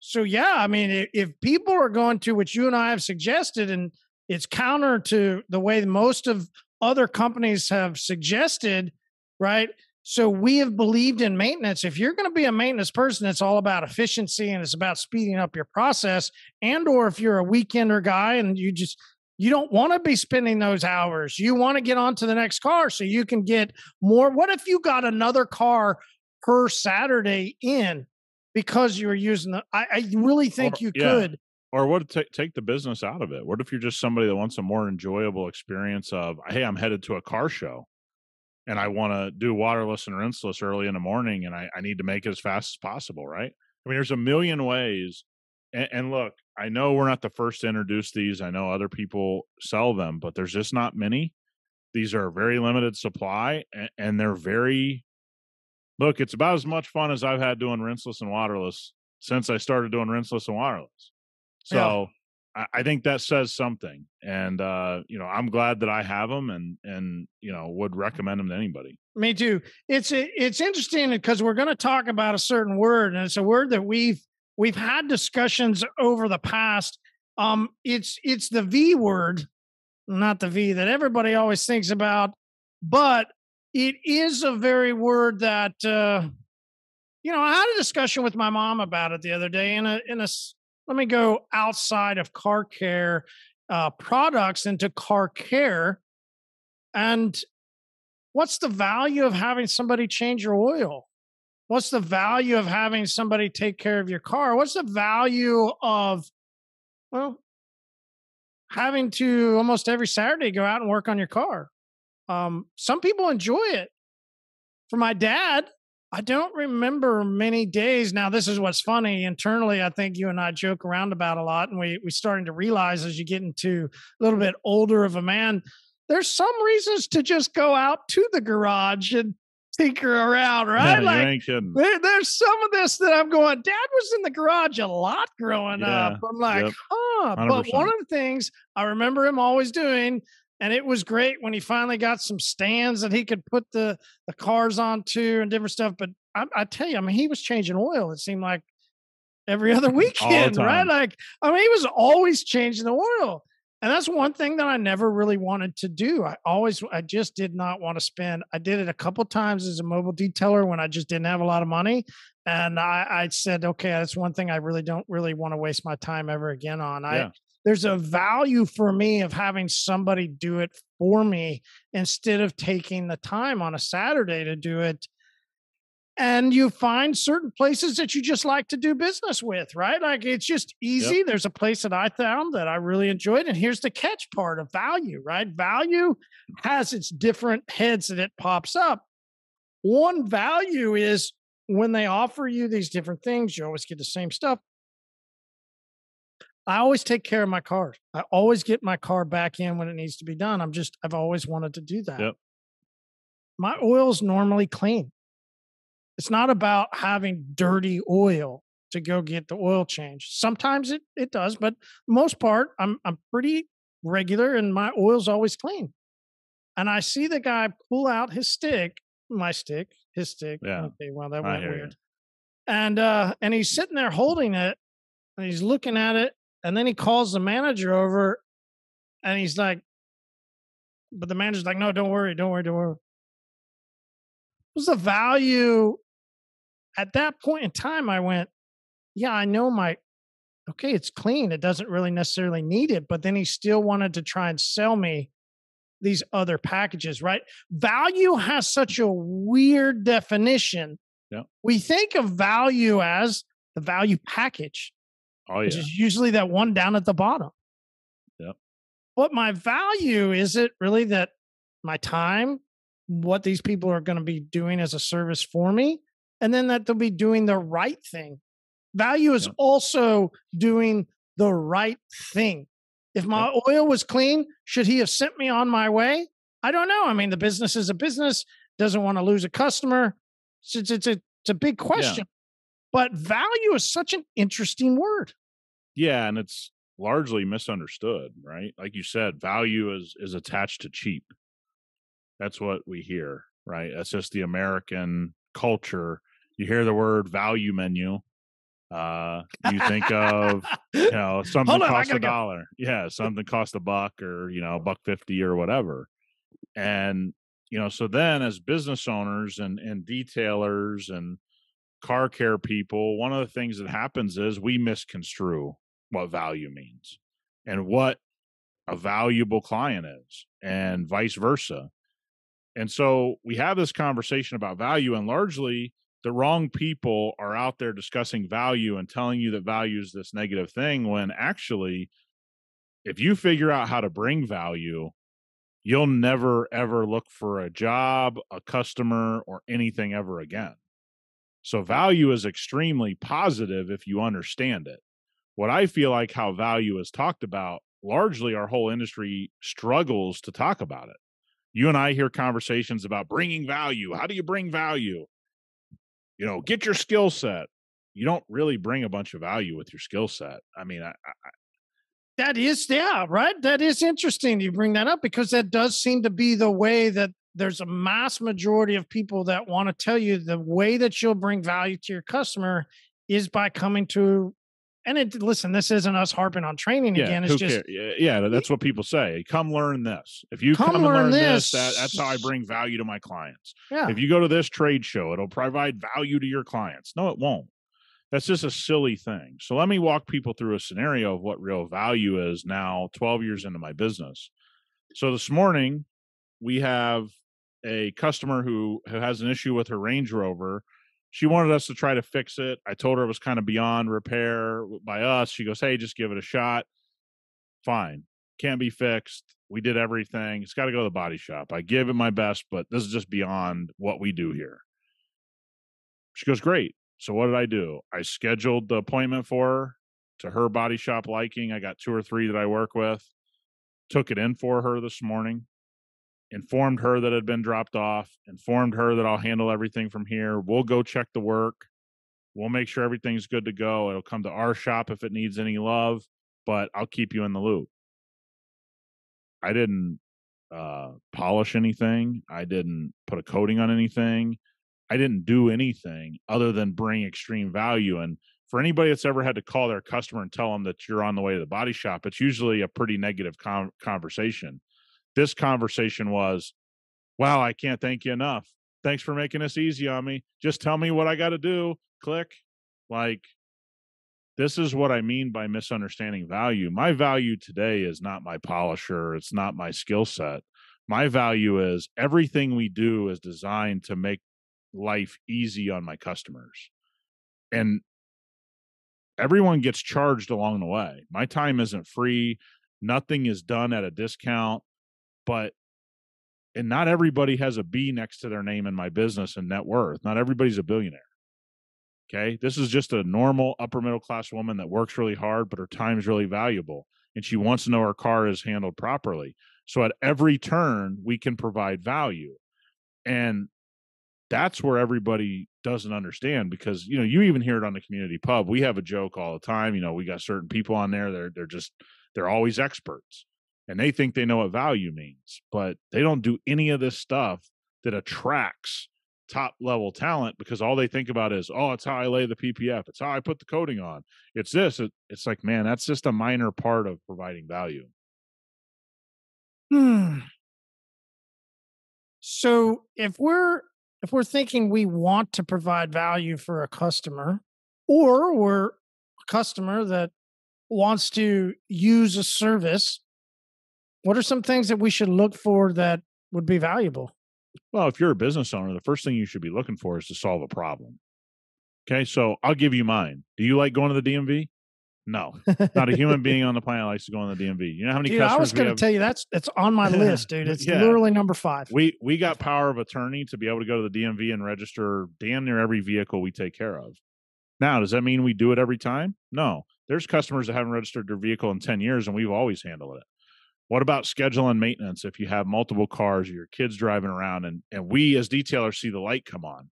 so yeah i mean if, people are going to what you and i have suggested and it's counter to the way most of other companies have suggested right so we have believed in maintenance. If you're going to be a maintenance person it's all about efficiency and it's about speeding up your process and or if you're a weekender guy and you just you don't want to be spending those hours. You want to get on to the next car so you can get more. What if you got another car per saturday in because you were using the i, I really think Or- you yeah. could. Or what ta- take the business out of it? What if you're just somebody that wants a more enjoyable experience of, hey, I'm headed to a car show and I want to do waterless and rinseless early in the morning and I, I need to make it as fast as possible, right? I mean, there's a million ways. And, and look, I know we're not the first to introduce these. I know other people sell them, but there's just not many. These are a very limited supply and, and they're very, look, it's about as much fun as I've had doing rinseless and waterless since I started doing rinseless and waterless. So I, think that says something. And uh, you know, I'm glad that I have them and and you know would recommend them to anybody. Me too. It's it's interesting because we're going to talk about a certain word, and it's a word that we've we've had discussions over the past. Um, it's it's the V word, not the V that everybody always thinks about, but it is a very word that uh, you know. I had a discussion with my mom about it the other day in a in a let me go outside of car care uh, products into car care. And what's the value of having somebody change your oil? What's the value of having somebody take care of your car? What's the value of, well, having to almost every Saturday go out and work on your car? Um, some people enjoy it. For my dad, I don't remember many days. Now, this is what's funny. Internally, I think you and I joke around about a lot, and we we starting to realize as you get into a little bit older of a man, there's some reasons to just go out to the garage and tinker around, right? Yeah, like there, there's some of this that I'm going. Dad was in the garage a lot growing yeah, up. I'm like, yep, huh. 100%. But one of the things I remember him always doing and it was great when he finally got some stands that he could put the the cars onto and different stuff. But I, I tell you, I mean, he was changing oil. It seemed like every other weekend, right? Like, I mean, he was always changing the oil. And that's one thing that I never really wanted to do. I always, I just did not want to spend. I did it a couple times as a mobile detailer when I just didn't have a lot of money. And I, I said, okay, that's one thing I really don't really want to waste my time ever again on. Yeah. I, there's a value for me of having somebody do it for me instead of taking the time on a Saturday to do it. And you find certain places that you just like to do business with, right? Like it's just easy. Yep. There's a place that I found that I really enjoyed. And here's the catch part of value, right? Value has its different heads that it pops up. One value is when they offer you these different things, you always get the same stuff. I always take care of my car. I always get my car back in when it needs to be done. I'm just, I've always wanted to do that. Yep. My oil's normally clean. It's not about having dirty oil to go get the oil change. Sometimes it, it does, but most part, I'm, I'm pretty regular and my oil's always clean. And I see the guy pull out his stick, my stick, his stick. Yeah. Okay, well, that went weird. You. And uh, and he's sitting there holding it and he's looking at it and then he calls the manager over and he's like, but the manager's like, no, don't worry, don't worry, don't worry. What's the value at that point in time? I went, yeah, I know my, okay, it's clean. It doesn't really necessarily need it. But then he still wanted to try and sell me these other packages, right? Value has such a weird definition. Yeah. We think of value as the value package. Oh, yeah. Which is usually that one down at the bottom. Yep. What my value is it really that my time, what these people are going to be doing as a service for me, and then that they'll be doing the right thing. Value is yep. also doing the right thing. If my yep. oil was clean, should he have sent me on my way? I don't know. I mean, the business is a business, doesn't want to lose a customer. It's, it's, a, it's a big question. Yeah. But value is such an interesting word. Yeah, and it's largely misunderstood, right? Like you said, value is is attached to cheap. That's what we hear, right? That's just the American culture. You hear the word value menu, uh you think of you know something on, cost a dollar go. yeah something cost a buck or you know a buck 50 or whatever and you know so then as business owners and and detailers and car care people, one of the things that happens is we misconstrue what value means and what a valuable client is, and vice versa. And so we have this conversation about value, and largely the wrong people are out there discussing value and telling you that value is this negative thing when actually, if you figure out how to bring value, you'll never ever look for a job, a customer, or anything ever again. So value is extremely positive if you understand it. What I feel like how value is talked about, largely our whole industry struggles to talk about it. You and I hear conversations about bringing value. How do you bring value? You know, get your skill set. You don't really bring a bunch of value with your skill set. I mean, I, I, that is, yeah, right. That is interesting. You bring that up because that does seem to be the way that there's a mass majority of people that want to tell you the way that you'll bring value to your customer is by coming to and it listen this isn't us harping on training yeah, again it's just yeah, yeah, that's what people say come learn this if you come, come learn, learn this, this that, that's how i bring value to my clients yeah. if you go to this trade show it'll provide value to your clients no it won't That's just a silly thing. So let me walk people through a scenario of what real value is now 12 years into my business. So this morning we have a customer who, who has an issue with her Range Rover. She wanted us to try to fix it. I told her it was kind of beyond repair by us. She goes, Hey, just give it a shot. Fine. Can't be fixed. We did everything. It's got to go to the body shop. I give it my best, but this is just beyond what we do here. She goes, Great. So what did I do? I scheduled the appointment for her to her body shop liking. I got two or three that I work with. Took it in for her this morning. Informed her that had been dropped off. Informed her that I'll handle everything from here. We'll go check the work. We'll make sure everything's good to go. It'll come to our shop if it needs any love, but I'll keep you in the loop. I didn't uh, polish anything. I didn't put a coating on anything. I didn't do anything other than bring extreme value. And for anybody that's ever had to call their customer and tell them that you're on the way to the body shop, it's usually a pretty negative conversation. This conversation was, wow, I can't thank you enough. Thanks for making this easy on me. Just tell me what I got to do. Click. Like, this is what I mean by misunderstanding value. My value today is not my polisher, it's not my skill set. My value is everything we do is designed to make life easy on my customers. And everyone gets charged along the way. My time isn't free, nothing is done at a discount, but and not everybody has a B next to their name in my business and net worth. Not everybody's a billionaire. Okay. This is just a normal upper middle class woman that works really hard, but her time is really valuable. And she wants to know her car is handled properly. So at every turn, we can provide value. And that's where everybody doesn't understand because you know you even hear it on the community pub we have a joke all the time you know we got certain people on there they're they're just they're always experts and they think they know what value means but they don't do any of this stuff that attracts top level talent because all they think about is oh it's how i lay the ppf it's how i put the coating on it's this it, it's like man that's just a minor part of providing value hmm. so if we're if we're thinking we want to provide value for a customer or we're a customer that wants to use a service what are some things that we should look for that would be valuable well if you're a business owner the first thing you should be looking for is to solve a problem okay so i'll give you mine do you like going to the dmv no, not a human being on the planet likes to go on the DMV. You know how many dude, customers I was going to tell you that's it's on my list, dude. It's yeah. literally number five. We we got power of attorney to be able to go to the DMV and register damn near every vehicle we take care of. Now, does that mean we do it every time? No. There's customers that haven't registered their vehicle in 10 years and we've always handled it. What about schedule and maintenance if you have multiple cars or your kids driving around and, and we as detailers see the light come on?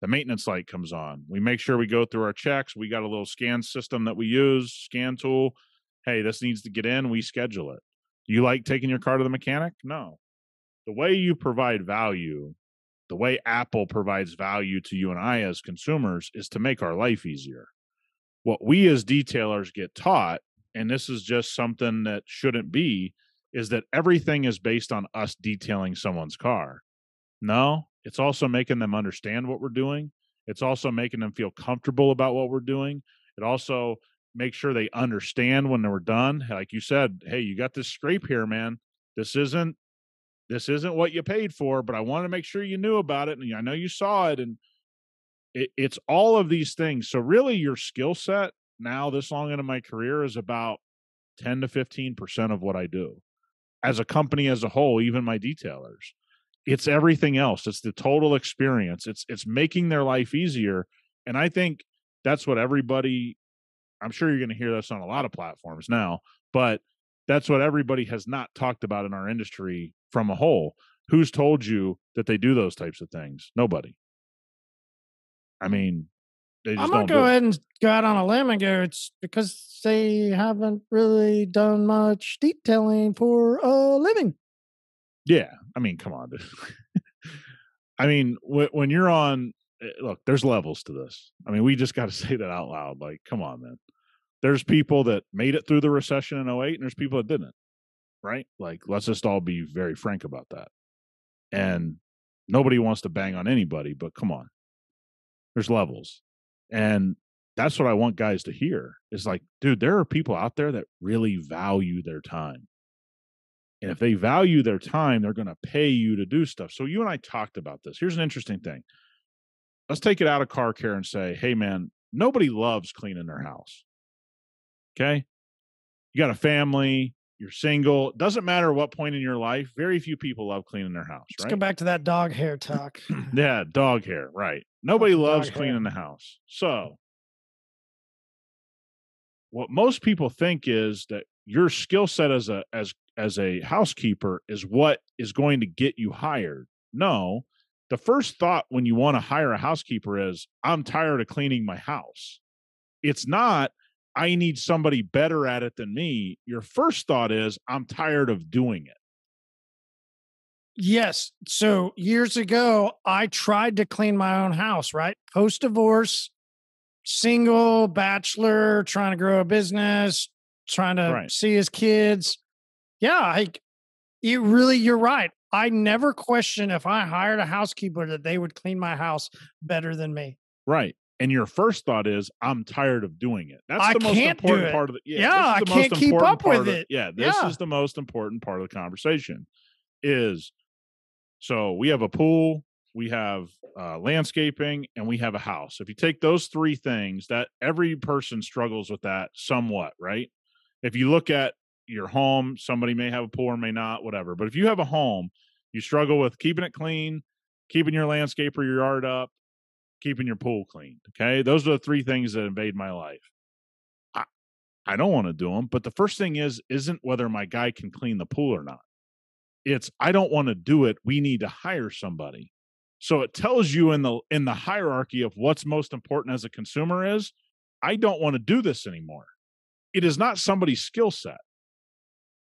the maintenance light comes on. We make sure we go through our checks. We got a little scan system that we use, scan tool. Hey, this needs to get in. We schedule it. You like taking your car to the mechanic? No. The way you provide value, the way Apple provides value to you and I as consumers is to make our life easier. What we as detailers get taught, and this is just something that shouldn't be, is that everything is based on us detailing someone's car. No, it's also making them understand what we're doing. It's also making them feel comfortable about what we're doing. It also makes sure they understand when we're done. Like you said, hey, you got this scrape here, man. This isn't this isn't what you paid for, but I want to make sure you knew about it. And I know you saw it. And it, it's all of these things. So really your skill set now this long into my career is about 10 to 15% of what I do. As a company as a whole, even my detailers it's everything else. It's the total experience. It's it's making their life easier and i think that's what everybody i'm sure you're going to hear this on a lot of platforms now but that's what everybody has not talked about in our industry from a whole. Who's told you that they do those types of things? Nobody. I mean they just I'm gonna go ahead and go out on a limb and go. It's because they haven't really done much detailing for a living. Yeah, I mean, come on. I mean, when you're on, eh, look, there's levels to this. I mean, we just got to say that out loud. Like, come on, man. There's people that made it through the recession in 08 and there's people that didn't, right? Like, let's just all be very frank about that. And nobody wants to bang on anybody, but come on. There's levels. And that's what I want guys to hear is like, dude, there are people out there that really value their time. And if they value their time, they're going to pay you to do stuff. So you and I talked about this. Here's an interesting thing. Let's take it out of car care and say, hey, man, nobody loves cleaning their house. Okay. You got a family, you're single. Doesn't matter what point in your life. Very few people love cleaning their house. Let's right? go back to that dog hair talk. yeah, dog hair. Right. Nobody loves cleaning hair. the house. So, what most people think is that your skill set as a as as a housekeeper is what is going to get you hired. No, the first thought when you want to hire a housekeeper is I'm tired of cleaning my house. It's not I need somebody better at it than me. Your first thought is I'm tired of doing it. Yes. So years ago, I tried to clean my own house, right? Post divorce, single, bachelor, trying to grow a business, trying to Right. see his kids. Yeah. I, it really, you're right. I never question if I hired a housekeeper that they would clean my house better than me. Right. And your first thought is, I'm tired of doing it. That's I the most important part of the yeah, Yeah, I the can't most keep important up part with of it. yeah, this Yeah. is the most important part of the conversation. Is so we have a pool, we have uh, landscaping, and we have a house. If you take those three things, that every person struggles with that somewhat, right? If you look at your home, somebody may have a pool or may not, whatever. But if you have a home, you struggle with keeping it clean, keeping your landscape or your yard up, keeping your pool clean. Okay. Those are the three things that invade my life. I, I don't want to do them. But the first thing is, isn't whether my guy can clean the pool or not. It's I don't want to do it. We need to hire somebody. So it tells you in the in the hierarchy of what's most important as a consumer is I don't want to do this anymore. It is not somebody's skill set.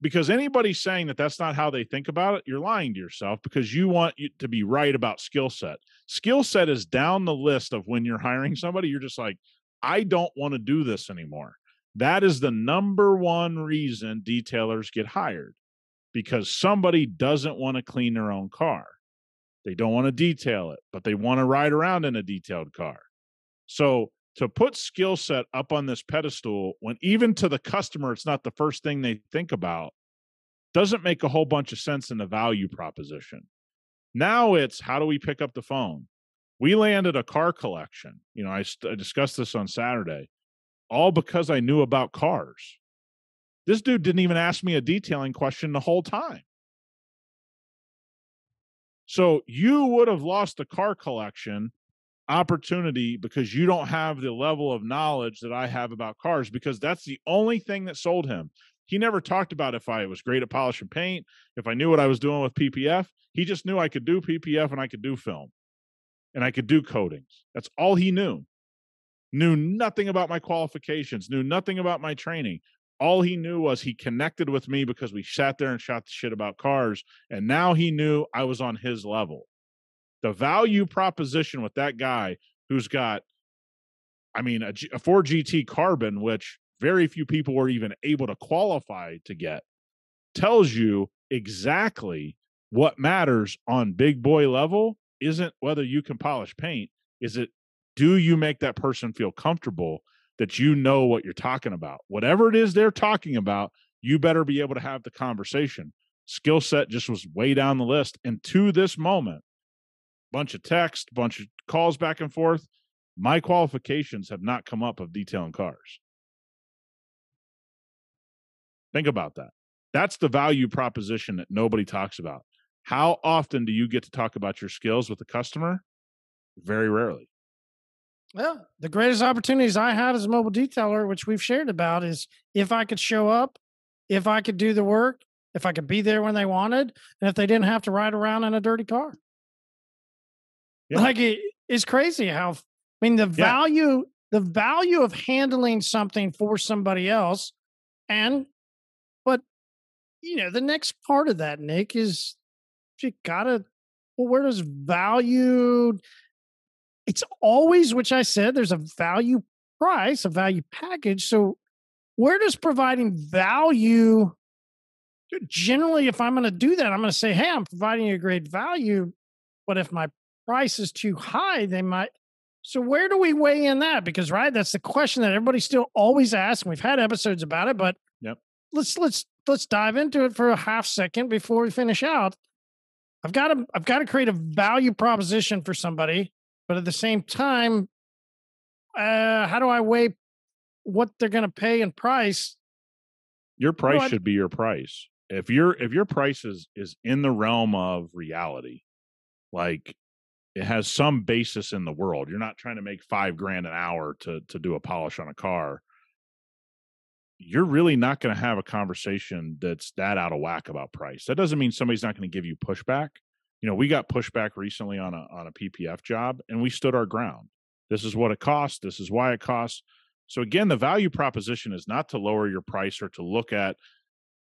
Because anybody saying that that's not how they think about it, you're lying to yourself because you want you to be right about skill set. Skill set is down the list of when you're hiring somebody you're just like i don't want to do this anymore. That is the number one reason detailers get hired because somebody doesn't want to clean their own car. They don't want to detail it but they want to ride around in a detailed car. So to put skill set up on this pedestal when even to the customer it's not the first thing they think about doesn't make a whole bunch of sense in the value proposition now it's how do we pick up the phone? We landed a car collection. You know, I, I discussed this on Saturday, all because I knew about cars. This dude didn't even ask me a detailing question the whole time. So you would have lost a car collection opportunity because you don't have the level of knowledge that I have about cars because that's the only thing that sold him. He never talked about if I was great at polishing paint, if I knew what I was doing with PPF. He just knew I could do PPF and I could do film and I could do coatings. That's all he knew. Knew nothing about my qualifications, knew nothing about my training. All he knew was he connected with me because we sat there and shot the shit about cars. And now he knew I was on his level. The value proposition with that guy who's got, I mean, a, G, a Ford GT carbon, which very few people were even able to qualify to get, tells you exactly what matters on big boy level. Isn't whether you can polish paint is it do you make that person feel comfortable that you know what you're talking about? Whatever it is they're talking about you better be able to have the conversation. Skill set just was way down the list. And to this moment bunch of text bunch of calls back and forth my qualifications have not come up of detailing cars think about that that's the value proposition that nobody talks about how often do you get to talk about your skills with a customer? Very rarely. Well, The greatest opportunities I had as a mobile detailer, which we've shared about, is if I could show up, if I could do the work, if I could be there when they wanted, and if they didn't have to ride around in a dirty car. Yeah. Like it, it's crazy how I mean the Yeah. value, the value of handling something for somebody else, and but you know, the next part of that, Nick, is you gotta well, where does value it's always which i said there's a value price a value package so where does providing value generally if i'm going to do that i'm going to say hey i'm providing you a great value but if my price is too high they might So where do we weigh in that? Because right, that's the question that everybody still always asks. We've had episodes about it, but Yep. let's let's let's dive into it for a half second before we finish out. I've got to I've got to create a value proposition for somebody, but at the same time, uh, how do I weigh what they're going to pay in price? Your price I- should be your price. If your if your price is is in the realm of reality, like it has some basis in the world. You're not trying to make five grand an hour to to do a polish on a car. You're really not going to have a conversation that's that out of whack about price. That doesn't mean somebody's not going to give you pushback. You know, we got pushback recently on a on a PPF job, and we stood our ground. This is what it costs. This is why it costs. So again, the value proposition is not to lower your price or to look at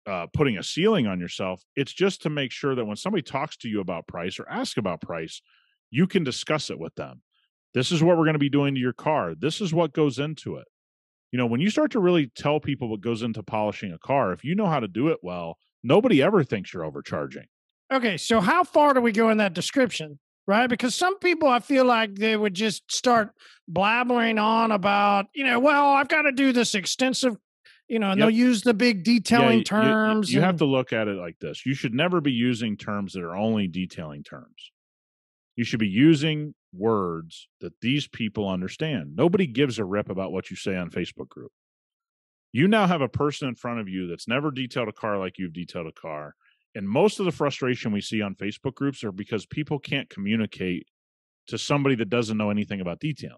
uh, putting a ceiling on yourself. It's just to make sure that when somebody talks to you about price or ask about price, you can discuss it with them. This is what we're going to be doing to your car. This is what goes into it. You know, when you start to really tell people what goes into polishing a car, if you know how to do it well, nobody ever thinks you're overcharging. Okay, so how far do we go in that description? Right? Because some people I feel like they would just start blabbering on about, you know, well, I've got to do this extensive, you know, and Yep. they'll use the big detailing Yeah, you- you- terms. You, have to look at it like this. You should never be using terms that are only detailing terms. You should be using words that these people understand. Nobody gives a rip about what you say on Facebook group. You now have a person in front of you that's never detailed a car like you've detailed a car. And most of the frustration we see on Facebook groups are because people can't communicate to somebody that doesn't know anything about detailing.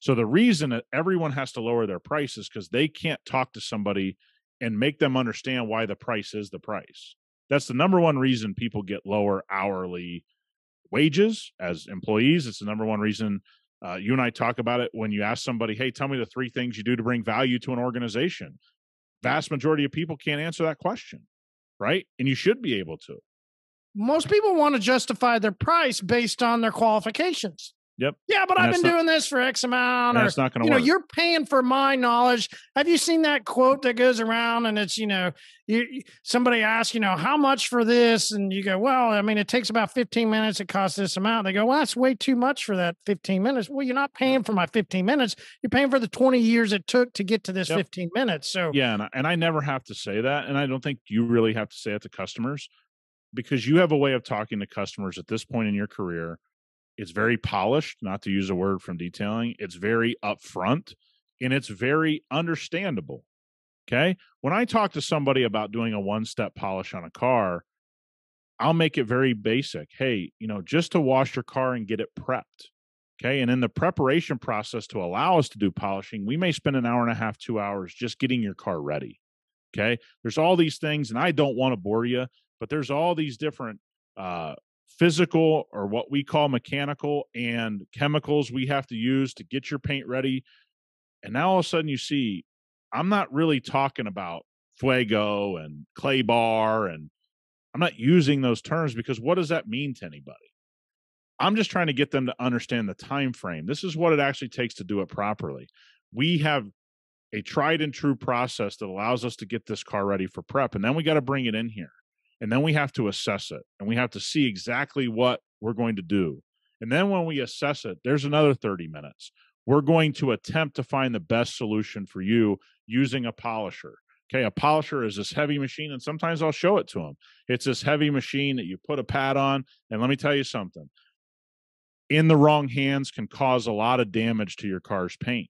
So the reason that everyone has to lower their price is because they can't talk to somebody and make them understand why the price is the price. That's the number one reason people get lower hourly wages as employees. It's the number one reason uh, you and I talk about it when you ask somebody, "Hey, tell me the three things you do to bring value to an organization." Vast majority of people can't answer that question, right? And you should be able to. most people want to justify their price based on their qualifications. Yep. Yeah, but And I've been not- doing this for X amount, or that's not going to you know, you're paying for my knowledge. Have you seen that quote that goes around and it's, you know, you you- somebody asks, you know, how much for this? And you go, well, I mean, it takes about 15 minutes. It costs this amount. They go, well, that's way too much for that 15 minutes. Well, you're not paying for my 15 minutes. You're paying for the 20 years it took to get to this Yep. 15 minutes. So Yeah, and I, and I never have to say that, and I don't think you really have to say it to customers because you have a way of talking to customers at this point in your career. It's very polished, not to use a word from detailing. It's very upfront, and it's very understandable. Okay, when I talk to somebody about doing a one-step polish on a car, I'll make it very basic. Hey, you know, just to wash your car and get it prepped. Okay. And in the preparation process to allow us to do polishing, we may spend an hour and a half, two hours just getting your car ready. Okay. There's all these things, and I don't want to bore you, but there's all these different uh, physical or what we call mechanical and chemicals we have to use to get your paint ready. And now all of a sudden you see, I'm not really talking about fuego and clay bar and I'm not using those terms because what does that mean to anybody? I'm just trying to get them to understand the time frame. This is what it actually takes to do it properly. We have a tried and true process that allows us to get this car ready for prep and then we got to bring it in here. And then we have to assess it and we have to see exactly what we're going to do. And then when we assess it, there's another 30 minutes. We're going to attempt to find the best solution for you using a polisher. Okay, a polisher is this heavy machine, and sometimes I'll show it to them. It's this heavy machine that you put a pad on. And let me tell you something in the wrong hands can cause a lot of damage to your car's paint.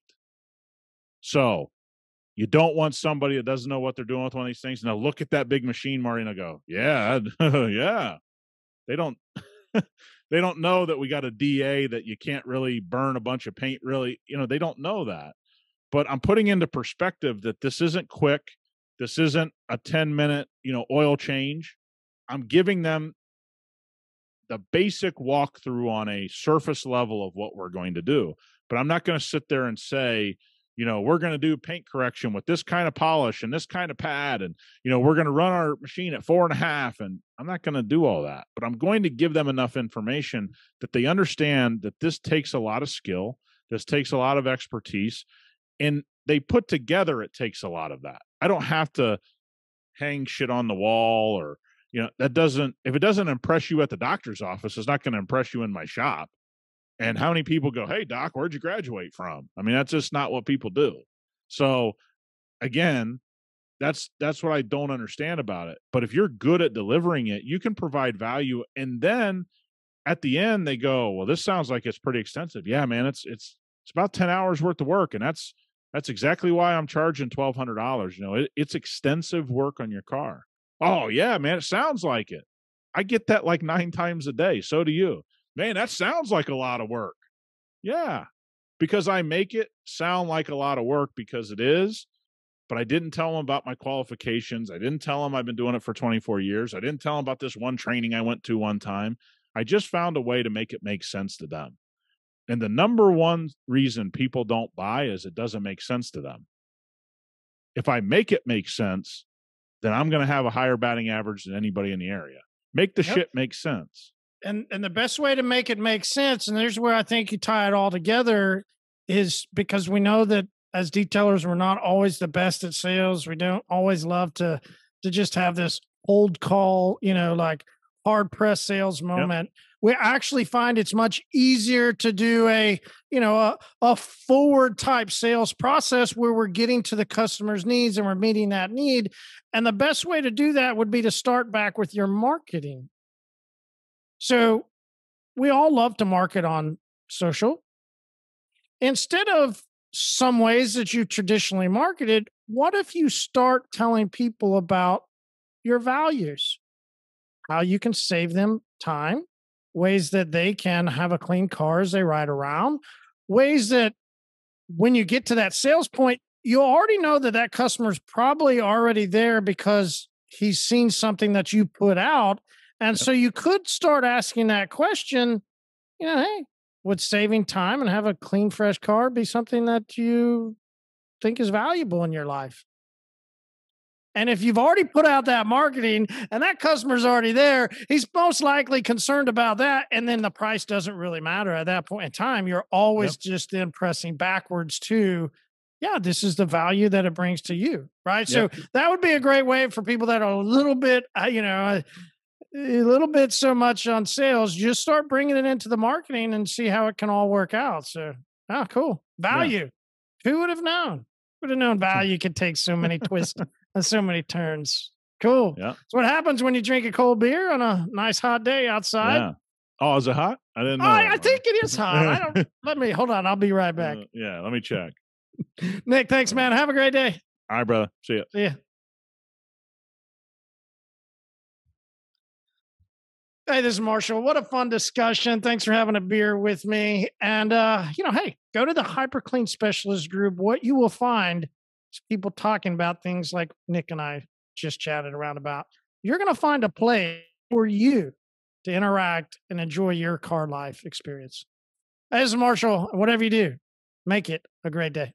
So you don't want somebody that doesn't know what they're doing with one of these things. Now look at that big machine, Marina. go, yeah, yeah. They don't they don't know that we got a DA that you can't really burn a bunch of paint really, you know, they don't know that. But I'm putting into perspective that this isn't quick. This isn't a 10 minute, you know, oil change. I'm giving them the basic walkthrough on a surface level of what we're going to do. But I'm not going to sit there and say, you know, we're going to do paint correction with this kind of polish and this kind of pad. And, you know, we're going to run our machine at four and a half. And I'm not going to do all that, but I'm going to give them enough information that they understand that this takes a lot of skill. This takes a lot of expertise. And they put together, it takes a lot of that. I don't have to hang shit on the wall or, you know, that doesn't, if it doesn't impress you at the doctor's office, it's not going to impress you in my shop. And how many people go, Hey, doc, where'd you graduate from? I mean, that's just not what people do. So again, that's that's what I don't understand about it. But if you're good at delivering it, you can provide value. And then at the end, they go, Well, this sounds like it's pretty extensive. Yeah, man, it's it's it's about 10 hours worth of work. And that's that's exactly why I'm charging twelve hundred dollars. You know, it, it's extensive work on your car. Oh yeah, man, it sounds like it. I get that like nine times a day. So do you. Man, that sounds like a lot of work. Yeah, because I make it sound like a lot of work because it is. But I didn't tell them about my qualifications. I didn't tell them I've been doing it for 24 years. I didn't tell them about this one training I went to one time. I just found a way to make it make sense to them. And the number one reason people don't buy is it doesn't make sense to them. If I make it make sense, then I'm going to have a higher batting average than anybody in the area. Make the yep. shit make sense. And and the best way to make it make sense, and there's where I think you tie it all together, is because we know that as detailers, we're not always the best at sales. We don't always love to to just have this old call, you know, like hard press sales moment. Yep. We actually find it's much easier to do a, you know, a, a forward type sales process where we're getting to the customer's needs and we're meeting that need. And the best way to do that would be to start back with your marketing. So we all love to market on social. Instead of some ways that you traditionally marketed, what if you start telling people about your values? How you can save them time, ways that they can have a clean car as they ride around, ways that when you get to that sales point, you already know that that customer's probably already there because he's seen something that you put out. And so you could start asking that question, you know, hey, would saving time and have a clean, fresh car be something that you think is valuable in your life? And if you've already put out that marketing and that customer's already there, he's most likely concerned about that. And then the price doesn't really matter at that point in time. You're always yep. just then pressing backwards to, yeah, this is the value that it brings to you. Right. Yep. So that would be a great way for people that are a little bit, uh, you know, a little bit so much on sales, just start bringing it into the marketing and see how it can all work out. So, oh, cool. Value. Yeah. Who would have known? Would have known value could take so many twists and so many turns. Cool. Yeah. So, what happens when you drink a cold beer on a nice hot day outside? Yeah. Oh, is it hot? I didn't know. Oh, I, I think it is hot. I don't. let me hold on. I'll be right back. Uh, yeah, let me check. Nick, thanks, man. Have a great day. All right, brother. See ya. See ya. Hey, this is Marshall. What a fun discussion. Thanks for having a beer with me. And, uh, you know, hey, go to the HyperClean Specialist group. What you will find is people talking about things like Nick and I just chatted around about. You're going to find a place for you to interact and enjoy your car life experience. Hey, this is Marshall. Whatever you do, make it a great day.